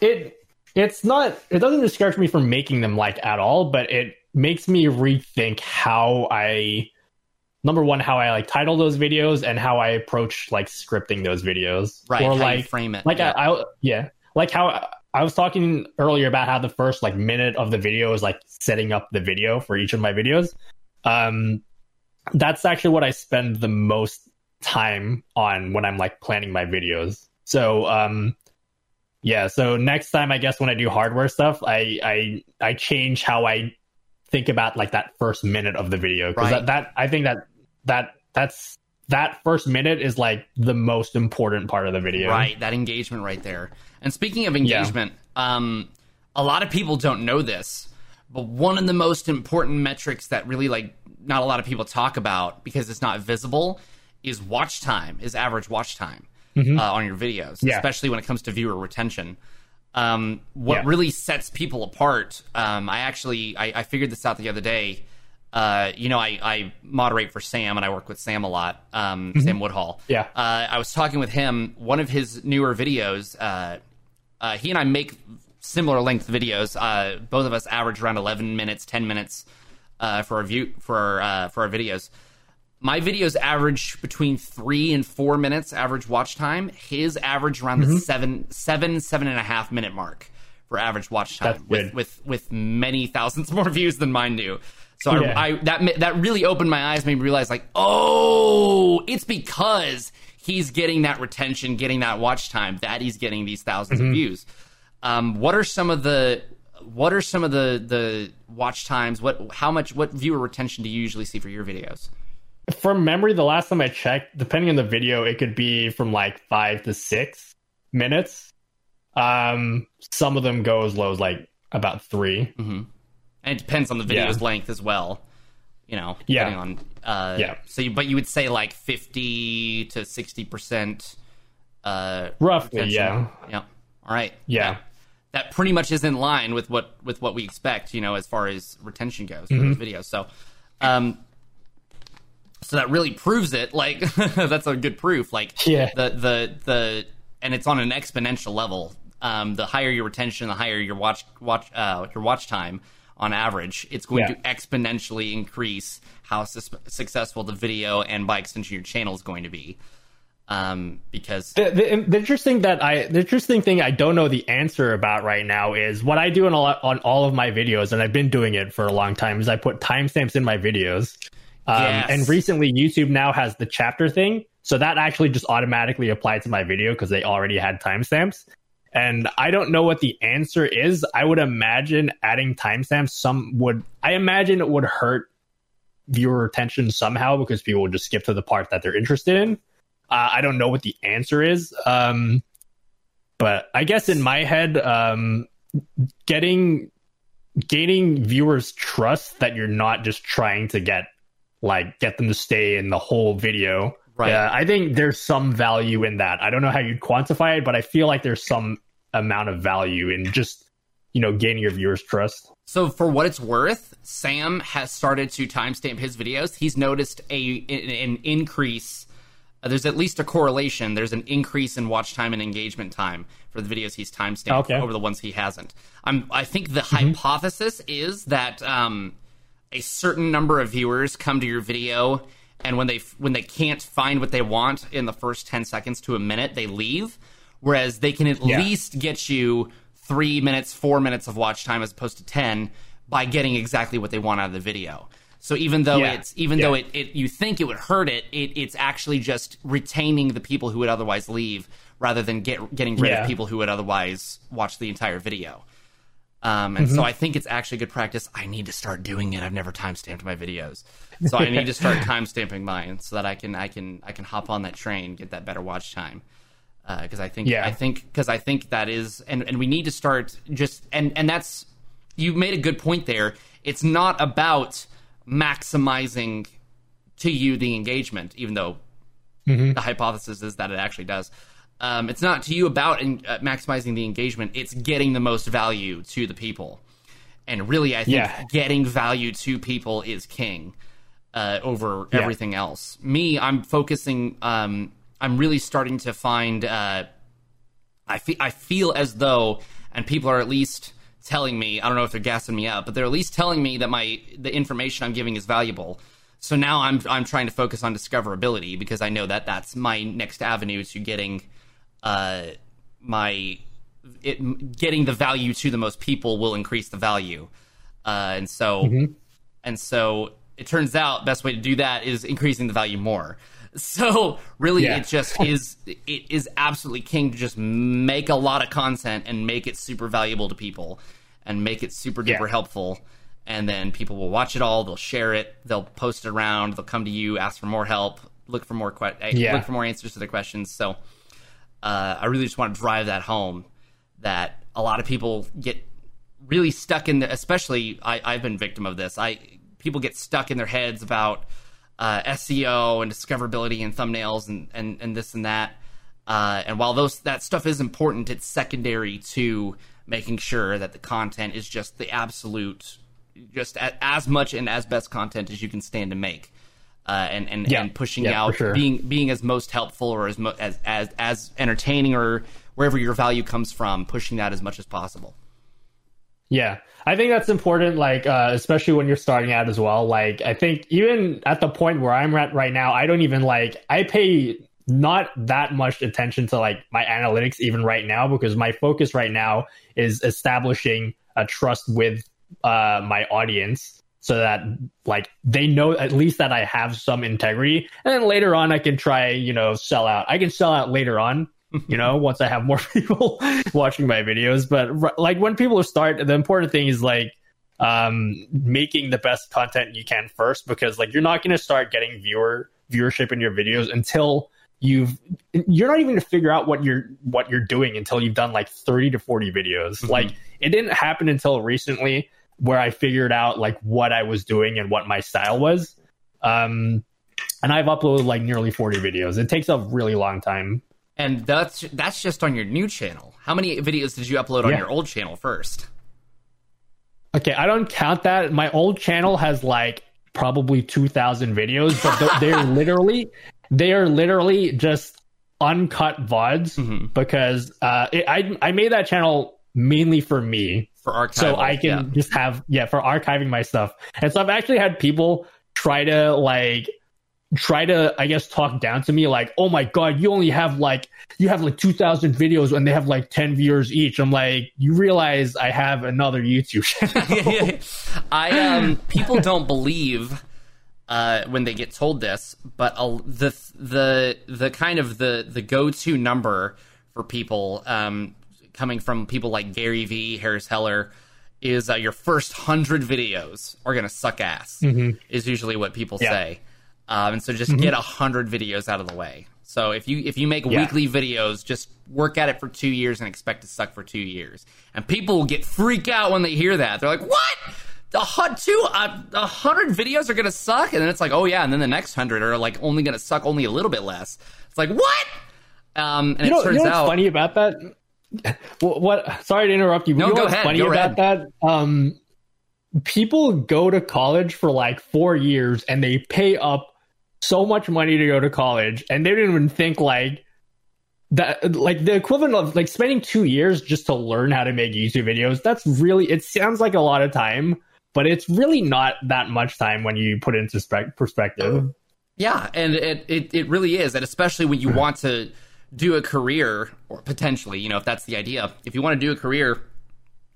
Speaker 2: It it's not it doesn't discourage me from making them like at all, but it makes me rethink how I number one how I like title those videos and how I approach like scripting those videos.
Speaker 1: Right.
Speaker 2: Or
Speaker 1: how
Speaker 2: like
Speaker 1: frame it.
Speaker 2: Like yeah. I, I, yeah. Like how I was talking earlier about how the first like minute of the video is like setting up the video for each of my videos. Um, that's actually what I spend the most time on when I'm like planning my videos. So, um, yeah. So next time, I guess when I do hardware stuff, I I I change how I think about like that first minute of the video because
Speaker 1: Right.
Speaker 2: that, that I think that that that's that first minute is like the most important part of the video.
Speaker 1: Right, that engagement right there. And speaking of engagement, um, a lot of people don't know this, but one of the most important metrics that really like not a lot of people talk about because it's not visible is watch time, is average watch time uh, on your videos,
Speaker 2: Yeah.
Speaker 1: especially when it comes to viewer retention. Um, what
Speaker 2: Yeah.
Speaker 1: really sets people apart, um, I actually I, I figured this out the other day. Uh, you know, I, I moderate for Sam and I work with Sam a lot, um, Sam Woodhall.
Speaker 2: Yeah.
Speaker 1: Uh, I was talking with him. One of his newer videos, uh, uh, he and I make similar length videos. Uh, both of us average around 11 minutes, 10 minutes uh, for our view for our, uh, for our videos. My videos average between three and four minutes average watch time. His average around
Speaker 2: Mm-hmm.
Speaker 1: the seven, seven, seven and a half minute mark for average watch time, with with with many thousands more views than mine do. So
Speaker 2: Yeah.
Speaker 1: I, I that that really opened my eyes, made me realize like, oh, it's because he's getting that retention, getting that watch time, that he's getting these 1000s
Speaker 2: Mm-hmm.
Speaker 1: of views. Um, what are some of the what are some of the the watch times? What how much what viewer retention do you usually see for your videos?
Speaker 2: From memory, the last time I checked, depending on the video, it could be from like five to six minutes. Um, some of them go as low as like about 3
Speaker 1: And it depends on the
Speaker 2: Yeah.
Speaker 1: video's length as well. You know,
Speaker 2: Yeah.
Speaker 1: depending on uh,
Speaker 2: Yeah.
Speaker 1: So, you, but you would say like fifty to sixty percent. Uh,
Speaker 2: Roughly, yeah.
Speaker 1: Yeah. All right.
Speaker 2: Yeah.
Speaker 1: That, that pretty much is in line with what with what we expect. You know, as far as retention goes for
Speaker 2: Mm-hmm.
Speaker 1: those videos. So, um, so that really proves it. Like that's a good proof. Like
Speaker 2: Yeah.
Speaker 1: the the the and it's on an exponential level. Um, the higher your retention, the higher your watch watch uh, your watch time on average. It's going
Speaker 2: Yeah.
Speaker 1: to exponentially increase how sus- successful the video and by extension your channel is going to be. Um, because
Speaker 2: The, the, the interesting that I the interesting thing I don't know the answer about right now is what I do on all on all of my videos, and I've been doing it for a long time. Is I put timestamps in my videos, um,
Speaker 1: Yes.
Speaker 2: and recently YouTube now has the chapter thing, so that actually just automatically applied to my video because they already had timestamps. And I don't know what the answer is. I would imagine adding timestamps some would. I imagine it would hurt viewer retention somehow because people would just skip to the part that they're interested in. Uh, I don't know what the answer is. Um, but I guess in my head, um, getting gaining viewers' trust that you're not just trying to get like get them to stay in the whole video.
Speaker 1: Right.
Speaker 2: Yeah, I think there's some value in that. I don't know how you'd quantify it, but I feel like there's some amount of value in just you know gaining your viewers' trust.
Speaker 1: So for what it's worth, Sam has started to timestamp his videos. He's noticed a an, an increase. uh, there's at least a correlation. There's an increase in watch time and engagement time for the videos he's timestamped
Speaker 2: Okay.
Speaker 1: over the ones he hasn't. I'm, I think the hypothesis is that um, a certain number of viewers come to your video, and when they when they can't find what they want in the first ten seconds to a minute, they leave. Whereas they can at
Speaker 2: Yeah.
Speaker 1: least get you three minutes, four minutes of watch time as opposed to ten by getting exactly what they want out of the video. So even though
Speaker 2: Yeah.
Speaker 1: it's even
Speaker 2: Yeah.
Speaker 1: though it, it you think it would hurt it, it, it's actually just retaining the people who would otherwise leave rather than get getting rid of people who would otherwise watch the entire video. Um, and so mm-hmm. I think it's actually good practice. I need to start doing it. I've never timestamped my videos, so I need to start timestamping mine so that I can I can I can hop on that train, get that better watch time. Uh, because I think
Speaker 2: Yeah.
Speaker 1: I think because I think that is and and we need to start just and and that's you made a good point there. It's not about maximizing to you the engagement, even though mm-hmm. the hypothesis is that it actually does. Um, it's not to you about in, uh, maximizing the engagement. It's getting the most value to the people, and really, I think
Speaker 2: Yeah.
Speaker 1: getting value to people is king uh, over
Speaker 2: Yeah.
Speaker 1: everything else. Me, I'm focusing. Um, I'm really starting to find. Uh, I feel I feel as though, and people are at least telling me. I don't know if they're gassing me up, but they're at least telling me that my the information I'm giving is valuable. So now I'm I'm trying to focus on discoverability because I know that that's my next avenue to getting uh, my it getting the value to the most people will increase the value, uh, and so mm-hmm. and so it turns out best way to do that is increasing the value more. So really, yeah. it just is it is absolutely king to just make a lot of content and make it super valuable to people and make it super duper yeah. helpful. And then people will watch it all. They'll share it. They'll post it around. They'll come to you, ask for more help, look for more que- yeah. look for more answers to their questions. So uh, I really just want to drive that home that a lot of people get really stuck in the, especially I, I've been victim of this. I people get stuck in their heads about uh, SEO and discoverability and thumbnails and, and, and this and that. Uh, and while those that stuff is important, it's secondary to making sure that the content is just the absolute, just as much and as best content as you can stand to make. Uh, and and, yeah. and pushing yeah, out sure. being being as most helpful or as, mo- as as as entertaining or wherever your value comes from, pushing that as much as possible.
Speaker 2: Yeah, I think that's important, like, uh, especially when you're starting out as well. Like, I think even at the point where I'm at right now, I don't even like, I pay not that much attention to like my analytics even right now because my focus right now is establishing a trust with uh, my audience so that like they know at least that I have some integrity and then later on I can try you know sell out I can sell out later on you know, once I have more people watching my videos. But like when people start, the important thing is like um, making the best content you can first, because like you're not going to start getting viewer viewership in your videos until you've you're not even going to figure out what you're what you're doing until you've done like 30 to 40 videos mm-hmm. like it didn't happen until recently where i figured out like what i was doing and what my style was um and i've uploaded like nearly 40 videos it takes a really long time
Speaker 1: and that's that's just on your new channel. How many videos did you upload on yeah. your old channel first?
Speaker 2: Okay, I don't count that. My old channel has like probably 2000 videos, but they're, literally they are literally just uncut vods mm-hmm. because uh, it, I I made that channel mainly for me
Speaker 1: for archiving,
Speaker 2: so I can yeah. just have yeah for archiving my stuff. And so I've actually had people try to like try to i guess talk down to me like oh my god you only have like you have like 2000 videos and they have like 10 viewers each i'm like you realize i have another youtube channel
Speaker 1: i um people don't believe uh when they get told this but uh, the the the kind of the the go-to number for people um coming from people like gary vee harris heller is uh, your first 100 videos are gonna suck ass mm-hmm. is usually what people yeah. say um, and so just mm-hmm. get a hundred videos out of the way. So if you if you make yeah. weekly videos, just work at it for two years and expect to suck for two years. And people will get freak out when they hear that. They're like, "What? The hot two uh, a hundred videos are gonna suck?" And then it's like, "Oh yeah," and then the next hundred are like only gonna suck only a little bit less. It's like what? Um, and
Speaker 2: you know,
Speaker 1: it turns
Speaker 2: you know what's
Speaker 1: out
Speaker 2: funny about that. What, what? Sorry to interrupt you.
Speaker 1: no,
Speaker 2: you
Speaker 1: go ahead.
Speaker 2: Funny
Speaker 1: go
Speaker 2: about
Speaker 1: ahead.
Speaker 2: that. Um, people go to college for like four years and they pay up so much money to go to college and they didn't even think like that like the equivalent of like spending two years just to learn how to make youtube videos that's really it sounds like a lot of time but it's really not that much time when you put it into spe- perspective
Speaker 1: yeah and it, it, it really is and especially when you want to do a career or potentially you know if that's the idea if you want to do a career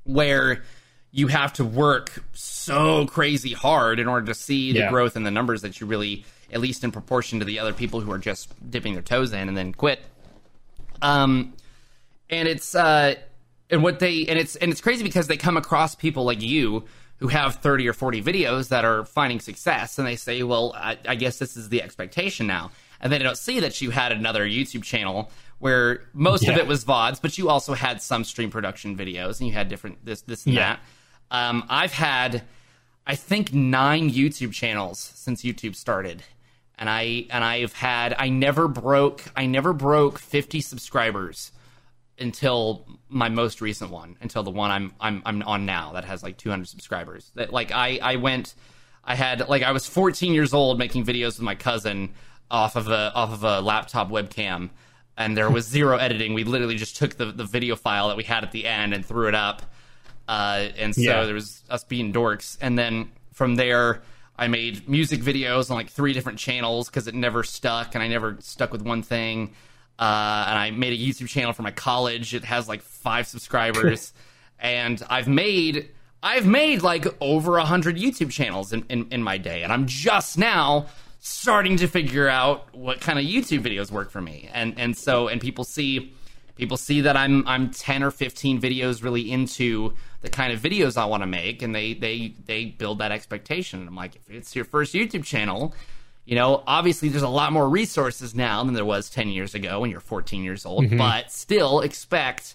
Speaker 1: where you have to work so crazy hard in order to see the yeah. growth and the numbers that you really at least in proportion to the other people who are just dipping their toes in and then quit. Um, and it's uh, and what they and it's and it's crazy because they come across people like you who have 30 or 40 videos that are finding success and they say well I, I, guess this is the expectation now and they don't see that you had another youtube channel where most yeah. of it was vods but you also had some stream production videos and you had different this this and yeah. that um, i've had i think nine youtube channels since youtube started and I and I've had I never broke I never broke 50 subscribers until my most recent one until the one I'm I'm I'm on now that has like 200 subscribers that like I I went I had like I was 14 years old making videos with my cousin off of a off of a laptop webcam and there was zero editing we literally just took the the video file that we had at the end and threw it up uh, and so yeah. there was us being dorks and then from there I made music videos on like three different channels because it never stuck and I never stuck with one thing. uh, and I made a YouTube channel for my college. It has like five subscribers, and I've made I've made like over a hundred YouTube channels in, in, in my day, and I'm just now starting to figure out what kind of YouTube videos work for me. And and so and people see people see that I'm I'm 10 or 15 videos really into the kind of videos I want to make and they they they build that expectation. I'm like if it's your first YouTube channel, you know, obviously there's a lot more resources now than there was 10 years ago when you're 14 years old, mm-hmm. but still expect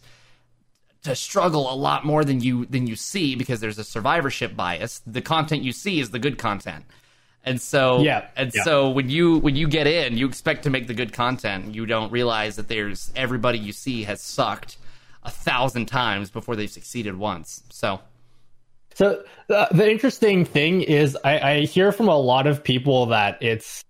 Speaker 1: to struggle a lot more than you than you see because there's a survivorship bias. The content you see is the good content. And so
Speaker 2: yeah,
Speaker 1: and
Speaker 2: yeah.
Speaker 1: so when you when you get in, you expect to make the good content. You don't realize that there's everybody you see has sucked a thousand times before they've succeeded once. So
Speaker 2: so uh, the interesting thing is I, I hear from a lot of people that it's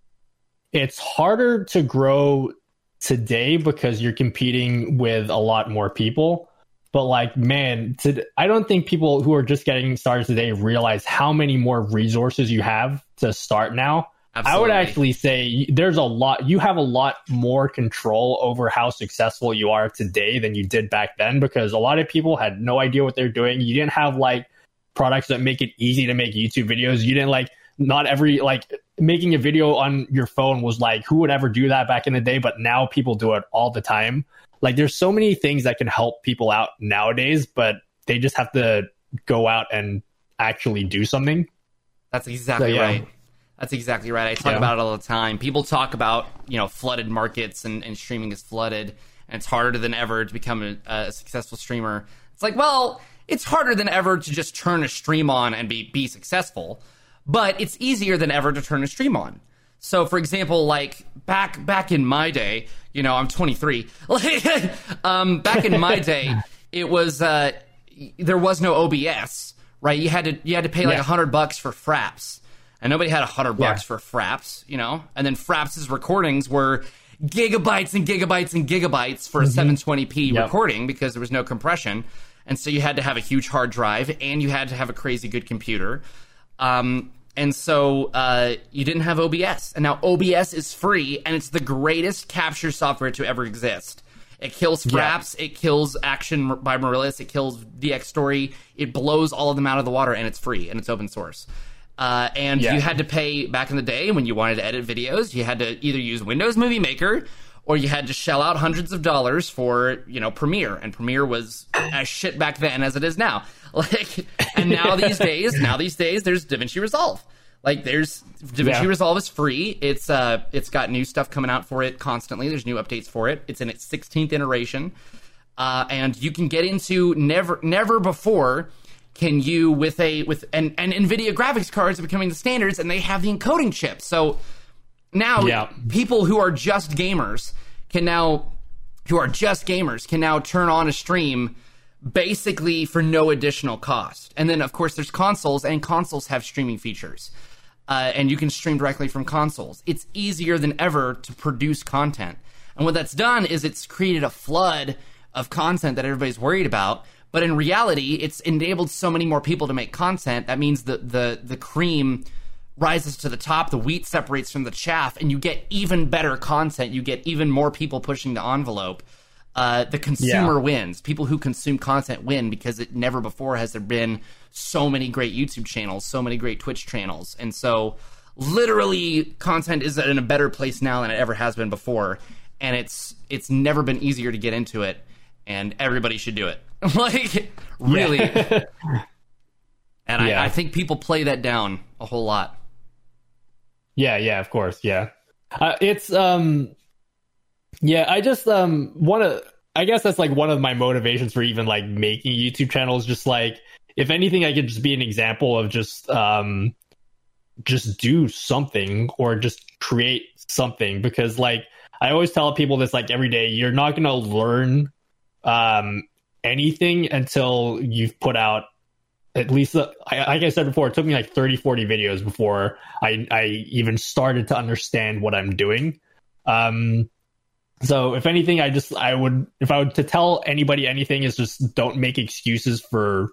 Speaker 2: it's harder to grow today because you're competing with a lot more people but like, man, to, I don't think people who are just getting started today realize how many more resources you have to start now. Absolutely. I would actually say there's a lot, you have a lot more control over how successful you are today than you did back then because a lot of people had no idea what they're doing. You didn't have like products that make it easy to make YouTube videos. You didn't like, not every, like, making a video on your phone was like, who would ever do that back in the day? But now people do it all the time. Like there's so many things that can help people out nowadays, but they just have to go out and actually do something.
Speaker 1: That's exactly so, yeah. right. That's exactly right. I talk yeah. about it all the time. People talk about, you know, flooded markets and, and streaming is flooded and it's harder than ever to become a, a successful streamer. It's like, well, it's harder than ever to just turn a stream on and be be successful, but it's easier than ever to turn a stream on. So, for example, like back back in my day, you know, I'm 23. um, back in my day, it was uh, there was no OBS, right? You had to you had to pay like a yeah. hundred bucks for Fraps, and nobody had a hundred bucks yeah. for Fraps, you know. And then Fraps' recordings were gigabytes and gigabytes and gigabytes for a mm-hmm. 720p yep. recording because there was no compression, and so you had to have a huge hard drive and you had to have a crazy good computer. Um, and so uh, you didn't have OBS. And now OBS is free, and it's the greatest capture software to ever exist. It kills Fraps, yeah. it kills Action by Mirillis, it kills Dxtory, it blows all of them out of the water, and it's free, and it's open source. Uh, and yeah. you had to pay back in the day when you wanted to edit videos, you had to either use Windows Movie Maker or you had to shell out hundreds of dollars for you know Premiere, and Premiere was as shit back then as it is now. Like, and now these days, now these days, there's DaVinci Resolve. Like, there's DaVinci yeah. Resolve is free. It's uh, it's got new stuff coming out for it constantly. There's new updates for it. It's in its 16th iteration, uh, and you can get into never never before can you with a with and and Nvidia graphics cards are becoming the standards, and they have the encoding chip. So now, yeah. people who are just gamers can now, who are just gamers, can now turn on a stream basically for no additional cost. And then, of course, there's consoles, and consoles have streaming features. Uh, and you can stream directly from consoles. It's easier than ever to produce content. And what that's done is it's created a flood of content that everybody's worried about. But in reality, it's enabled so many more people to make content. That means the the the cream rises to the top, the wheat separates from the chaff, and you get even better content. You get even more people pushing the envelope. Uh, the consumer yeah. wins. People who consume content win because it never before has there been so many great YouTube channels, so many great Twitch channels, and so literally content is in a better place now than it ever has been before, and it's it's never been easier to get into it, and everybody should do it. like really. Yeah. and yeah. I, I think people play that down a whole lot.
Speaker 2: Yeah, yeah, of course, yeah. Uh, it's um, yeah. I just um want to. I guess that's like one of my motivations for even like making YouTube channels. Just like if anything, I could just be an example of just um, just do something or just create something because like I always tell people this like every day. You're not gonna learn um anything until you've put out at least uh, like I said before, it took me like 30, 40 videos before I, I even started to understand what I'm doing. Um, so if anything, I just, I would, if I would to tell anybody anything is just don't make excuses for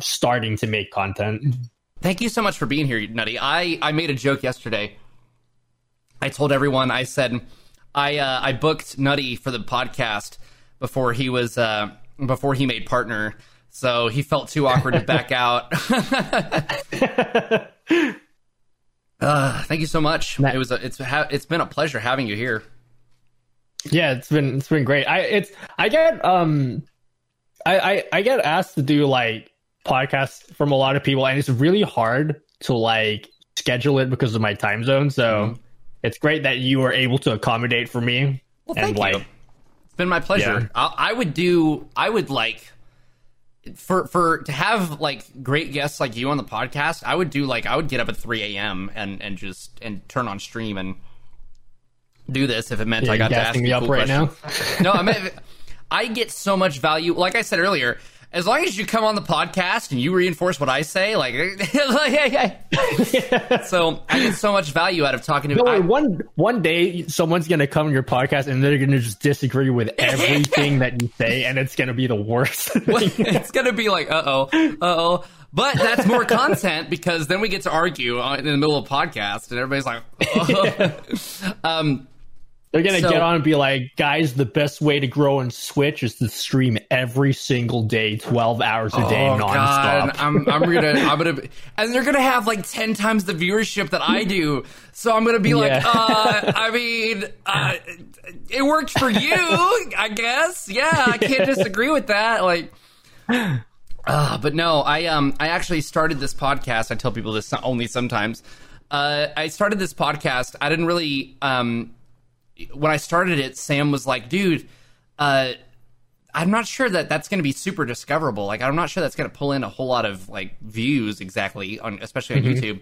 Speaker 2: starting to make content.
Speaker 1: Thank you so much for being here, Nutty. I, I made a joke yesterday. I told everyone, I said, I uh, I booked Nutty for the podcast before he was uh, before he made partner, so he felt too awkward to back out. uh, thank you so much. It was a, it's ha- it's been a pleasure having you here.
Speaker 2: Yeah, it's been it's been great. I it's I get um I I, I get asked to do like podcasts from a lot of people, and it's really hard to like schedule it because of my time zone. So mm-hmm. it's great that you were able to accommodate for me.
Speaker 1: Well, thank and, like, you. It's been my pleasure. Yeah. I, I would do. I would like for for to have like great guests like you on the podcast. I would do like I would get up at three a.m. and and just and turn on stream and do this if it meant yeah, I got to ask me up cool right questions. now. no, I mean I get so much value. Like I said earlier, as long as you come on the podcast and you reinforce what I say, like, so I get so much value out of talking to.
Speaker 2: No, I, one one day someone's gonna come on your podcast and they're gonna just disagree with everything that you say, and it's gonna be the worst.
Speaker 1: it's gonna be like, uh oh, uh oh. But that's more content because then we get to argue in the middle of a podcast, and everybody's like, oh. um
Speaker 2: they're gonna so, get on and be like, guys, the best way to grow and Twitch is to stream every single day, twelve hours a day, oh, nonstop. God.
Speaker 1: I'm, I'm gonna, I'm gonna, and they're gonna have like ten times the viewership that I do. So I'm gonna be like, yeah. uh, I mean, uh, it worked for you, I guess. Yeah, I can't disagree with that. Like. Uh, but no, I um I actually started this podcast. I tell people this only sometimes. Uh, I started this podcast. I didn't really um when I started it, Sam was like, dude, uh, I'm not sure that that's going to be super discoverable. Like, I'm not sure that's going to pull in a whole lot of like views exactly on, especially on mm-hmm. YouTube.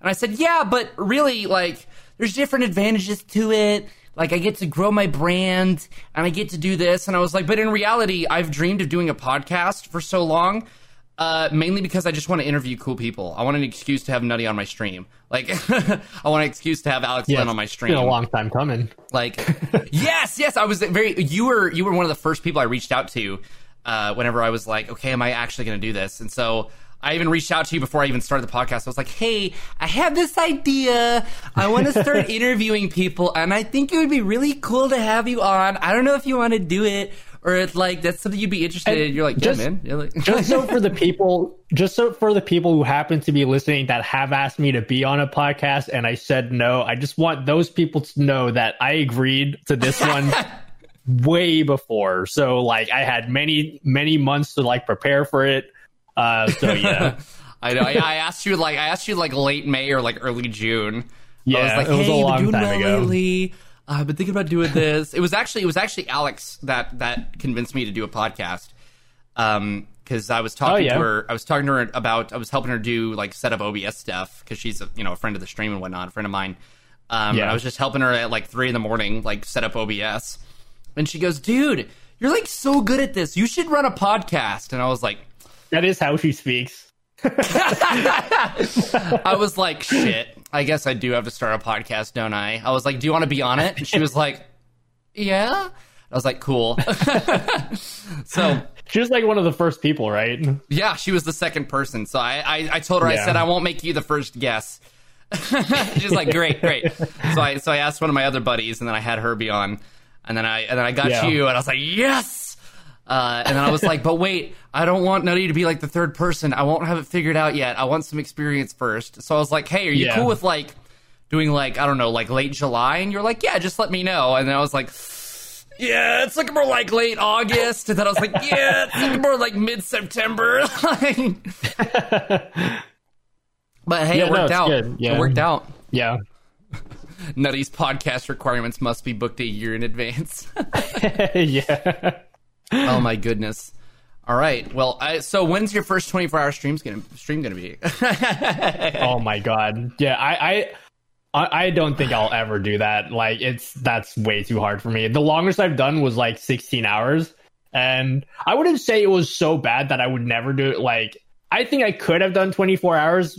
Speaker 1: And I said, yeah, but really, like, there's different advantages to it. Like, I get to grow my brand and I get to do this. And I was like, but in reality, I've dreamed of doing a podcast for so long uh, mainly because I just want to interview cool people. I want an excuse to have Nutty on my stream. Like, I want an excuse to have Alex Lin on my stream.
Speaker 2: It's been a long time coming.
Speaker 1: Like, yes, yes, I was very. You were you were one of the first people I reached out to. Uh, whenever I was like, okay, am I actually going to do this? And so I even reached out to you before I even started the podcast. I was like, hey, I have this idea. I want to start interviewing people, and I think it would be really cool to have you on. I don't know if you want to do it or it's like that's something you'd be interested in. You're like, just, yeah, man. You're like,
Speaker 2: just so for the people, just so for the people who happen to be listening that have asked me to be on a podcast and I said no, I just want those people to know that I agreed to this one way before. So like, I had many many months to like prepare for it. Uh, so yeah.
Speaker 1: I know. I, I, asked you like I asked you like late May or like early June.
Speaker 2: Yeah, I was like, it was hey, a long time ago. Lately?
Speaker 1: I've been thinking about doing this. it was actually it was actually Alex that that convinced me to do a podcast. Um, because I was talking oh, yeah. to her, I was talking to her about, I was helping her do like set up OBS stuff because she's a, you know a friend of the stream and whatnot, a friend of mine. Um, yeah. I was just helping her at like three in the morning, like set up OBS, and she goes, "Dude, you're like so good at this. You should run a podcast." And I was like,
Speaker 2: "That is how she speaks."
Speaker 1: I was like, "Shit." I guess I do have to start a podcast, don't I? I was like, do you want to be on it? And she was like, yeah. I was like, cool. so
Speaker 2: she was like one of the first people, right?
Speaker 1: Yeah, she was the second person. So I, I, I told her, yeah. I said, I won't make you the first guess. She's like, great, great. So I, so I asked one of my other buddies, and then I had her be on, and then I, and then I got yeah. you, and I was like, yes. Uh, and then I was like, but wait, I don't want Nutty to be like the third person. I won't have it figured out yet. I want some experience first. So I was like, hey, are you yeah. cool with like doing like, I don't know, like late July? And you're like, yeah, just let me know. And then I was like, yeah, it's looking more like late August. And then I was like, yeah, it's looking more like mid September. but hey, yeah, it worked no, out. Yeah. It worked out.
Speaker 2: Yeah.
Speaker 1: Nutty's podcast requirements must be booked a year in advance.
Speaker 2: yeah
Speaker 1: oh my goodness. All right. Well, I, so when's your first 24 hour streams gonna stream gonna be?
Speaker 2: oh my god. Yeah, I, I I don't think I'll ever do that. Like it's that's way too hard for me. The longest I've done was like 16 hours. And I wouldn't say it was so bad that I would never do it. Like I think I could have done 24 hours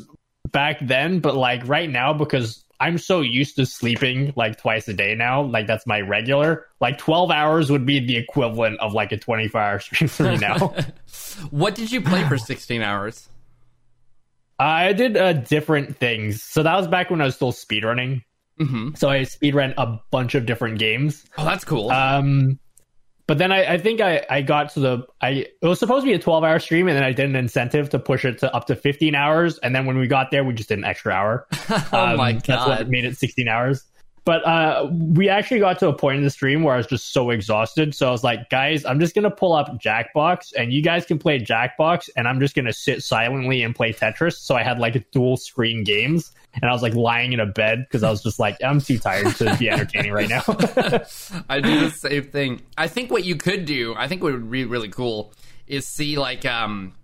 Speaker 2: back then, but like right now because I'm so used to sleeping like twice a day now. Like that's my regular. Like 12 hours would be the equivalent of like a 24 hour stream for me now.
Speaker 1: what did you play for 16 hours?
Speaker 2: I did uh, different things. So that was back when I was still speedrunning. Mm-hmm. So I speedran a bunch of different games.
Speaker 1: Oh, that's cool.
Speaker 2: Um, but then I, I think I, I got to the I it was supposed to be a 12 hour stream and then I did an incentive to push it to up to 15 hours and then when we got there we just did an extra hour.
Speaker 1: oh um, my god.
Speaker 2: That's what made it 16 hours. But uh, we actually got to a point in the stream where I was just so exhausted. So I was like, guys, I'm just gonna pull up Jackbox, and you guys can play Jackbox, and I'm just gonna sit silently and play Tetris. So I had like dual screen games, and I was like lying in a bed because I was just like, I'm too tired to be entertaining right now.
Speaker 1: I do the same thing. I think what you could do, I think what would be really cool, is see like um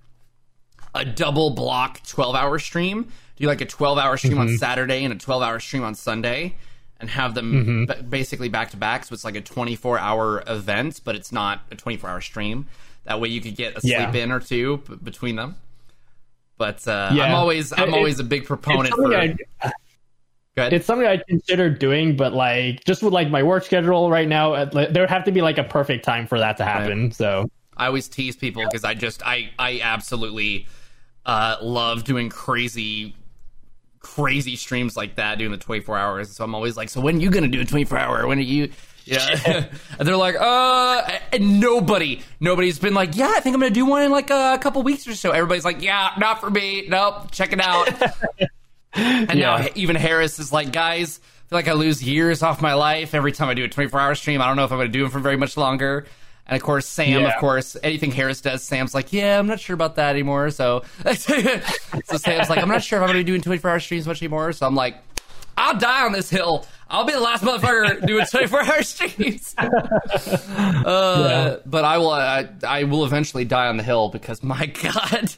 Speaker 1: a double block 12 hour stream. Do like a 12 hour stream mm-hmm. on Saturday and a 12 hour stream on Sunday and have them mm-hmm. b- basically back to back. So it's like a 24 hour event, but it's not a 24 hour stream. That way you could get a yeah. sleep in or two b- between them. But uh, yeah. I'm always I'm it, always a big proponent for. I,
Speaker 2: Good. It's something I consider doing, but like just with like my work schedule right now, uh, there would have to be like a perfect time for that to happen. Right. So
Speaker 1: I always tease people because I just I I absolutely uh, love doing crazy crazy streams like that doing the 24 hours. So I'm always like, so when are you going to do a 24 hour? When are you? Yeah. and they're like, uh, and nobody, nobody's been like, yeah, I think I'm going to do one in like a couple weeks or so. Everybody's like, yeah, not for me. Nope. Check it out. and yeah. now even Harris is like, guys, I feel like I lose years off my life every time I do a 24 hour stream. I don't know if I'm going to do them for very much longer. And of course, Sam, yeah. of course, anything Harris does, Sam's like, yeah, I'm not sure about that anymore. So, so Sam's like, I'm not sure if I'm going to be doing 24 hour streams much anymore. So I'm like, I'll die on this hill. I'll be the last motherfucker doing 24 hour streams. uh, yeah. But I will, uh, I will eventually die on the hill because my God.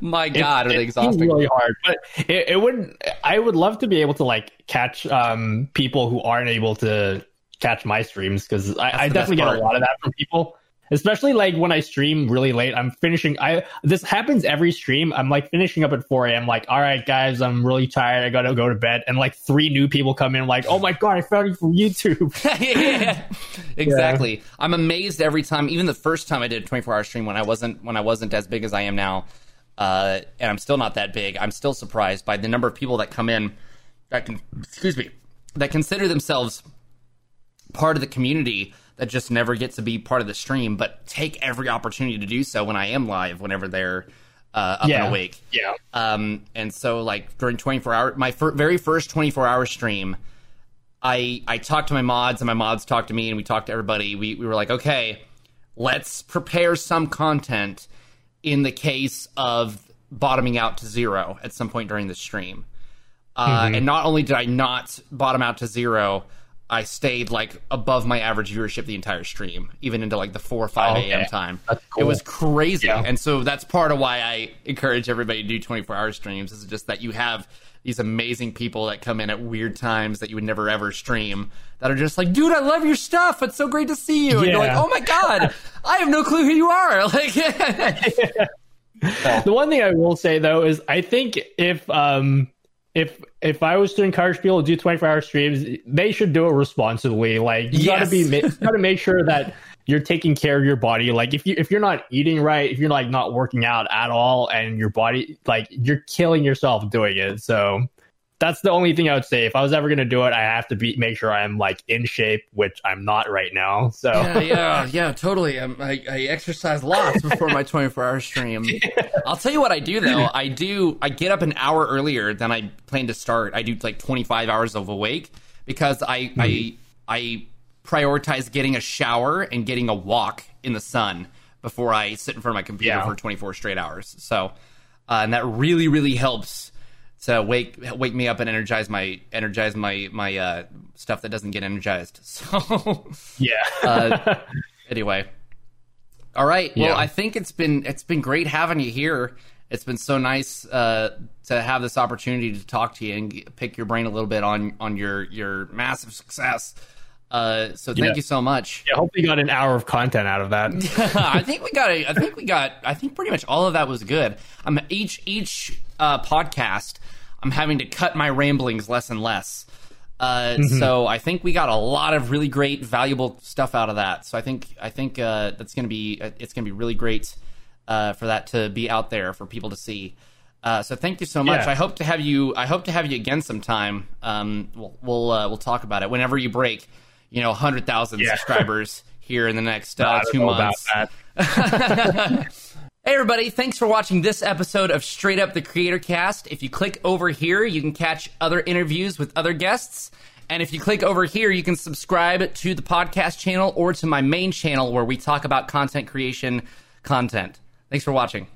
Speaker 1: my God, it, are they exhausting?
Speaker 2: really hard, but it, it would. I would love to be able to like catch um, people who aren't able to catch my streams because I, I definitely get a lot of that from people especially like when I stream really late. I'm finishing. I this happens every stream. I'm like finishing up at 4 a.m. Like, all right, guys, I'm really tired. I gotta go to bed. And like three new people come in. Like, oh my god, I found you from YouTube.
Speaker 1: yeah, exactly. Yeah. I'm amazed every time. Even the first time I did a 24 hour stream when I wasn't when I wasn't as big as I am now, uh, and I'm still not that big. I'm still surprised by the number of people that come in that can excuse me that consider themselves part of the community that just never get to be part of the stream, but take every opportunity to do so when I am live, whenever they're uh, up
Speaker 2: yeah.
Speaker 1: and awake.
Speaker 2: Yeah.
Speaker 1: Um, and so like during 24 hour, my fir- very first 24 hour stream, I I talked to my mods and my mods talked to me and we talked to everybody. We we were like, okay, let's prepare some content in the case of bottoming out to zero at some point during the stream. Uh, mm-hmm. And not only did I not bottom out to zero, I stayed like above my average viewership the entire stream, even into like the four or five a.m. time. Cool. It was crazy, yeah. and so that's part of why I encourage everybody to do twenty four hour streams. Is just that you have these amazing people that come in at weird times that you would never ever stream that are just like, dude, I love your stuff. It's so great to see you. Yeah. And you're like, oh my god, I have no clue who you are. Like.
Speaker 2: the one thing I will say though is I think if um if if I was to encourage people to do 24 hour streams, they should do it responsibly. Like you yes. gotta be you gotta make sure that you're taking care of your body. Like if you if you're not eating right, if you're like not working out at all, and your body like you're killing yourself doing it. So that's the only thing I would say. If I was ever going to do it, I have to be make sure I'm like in shape, which I'm not right now. So
Speaker 1: yeah, yeah, yeah, totally. I'm, I, I exercise lots before my 24 hour stream. I'll tell you what I do though. I do. I get up an hour earlier than I plan to start. I do like 25 hours of awake because I mm-hmm. I I prioritize getting a shower and getting a walk in the sun before I sit in front of my computer yeah. for 24 straight hours. So, uh, and that really really helps to wake wake me up and energize my energize my my uh, stuff that doesn't get energized. So
Speaker 2: yeah.
Speaker 1: uh, anyway, all right. Well, yeah. I think it's been it's been great having you here. It's been so nice uh, to have this opportunity to talk to you and pick your brain a little bit on on your your massive success. Uh, so thank yeah. you so much.
Speaker 2: Yeah, hope we got an hour of content out of that.
Speaker 1: I think we got. A, I think we got. I think pretty much all of that was good. Um, each each uh, podcast, I'm having to cut my ramblings less and less. Uh, mm-hmm. So I think we got a lot of really great, valuable stuff out of that. So I think I think uh, that's gonna be it's gonna be really great uh, for that to be out there for people to see. Uh, so thank you so much.
Speaker 2: Yeah.
Speaker 1: I hope to have you. I hope to have you again sometime. Um, we'll we'll, uh, we'll talk about it whenever you break, you know, hundred thousand
Speaker 2: Yeah.
Speaker 1: subscribers here in the next uh, two months. Hey everybody, thanks for watching this episode of Straight Up the Creator Cast. If you click over here, you can catch other interviews with other guests. And if you click over here, you can subscribe to the podcast channel or to my main channel where we talk about content creation content. Thanks for watching.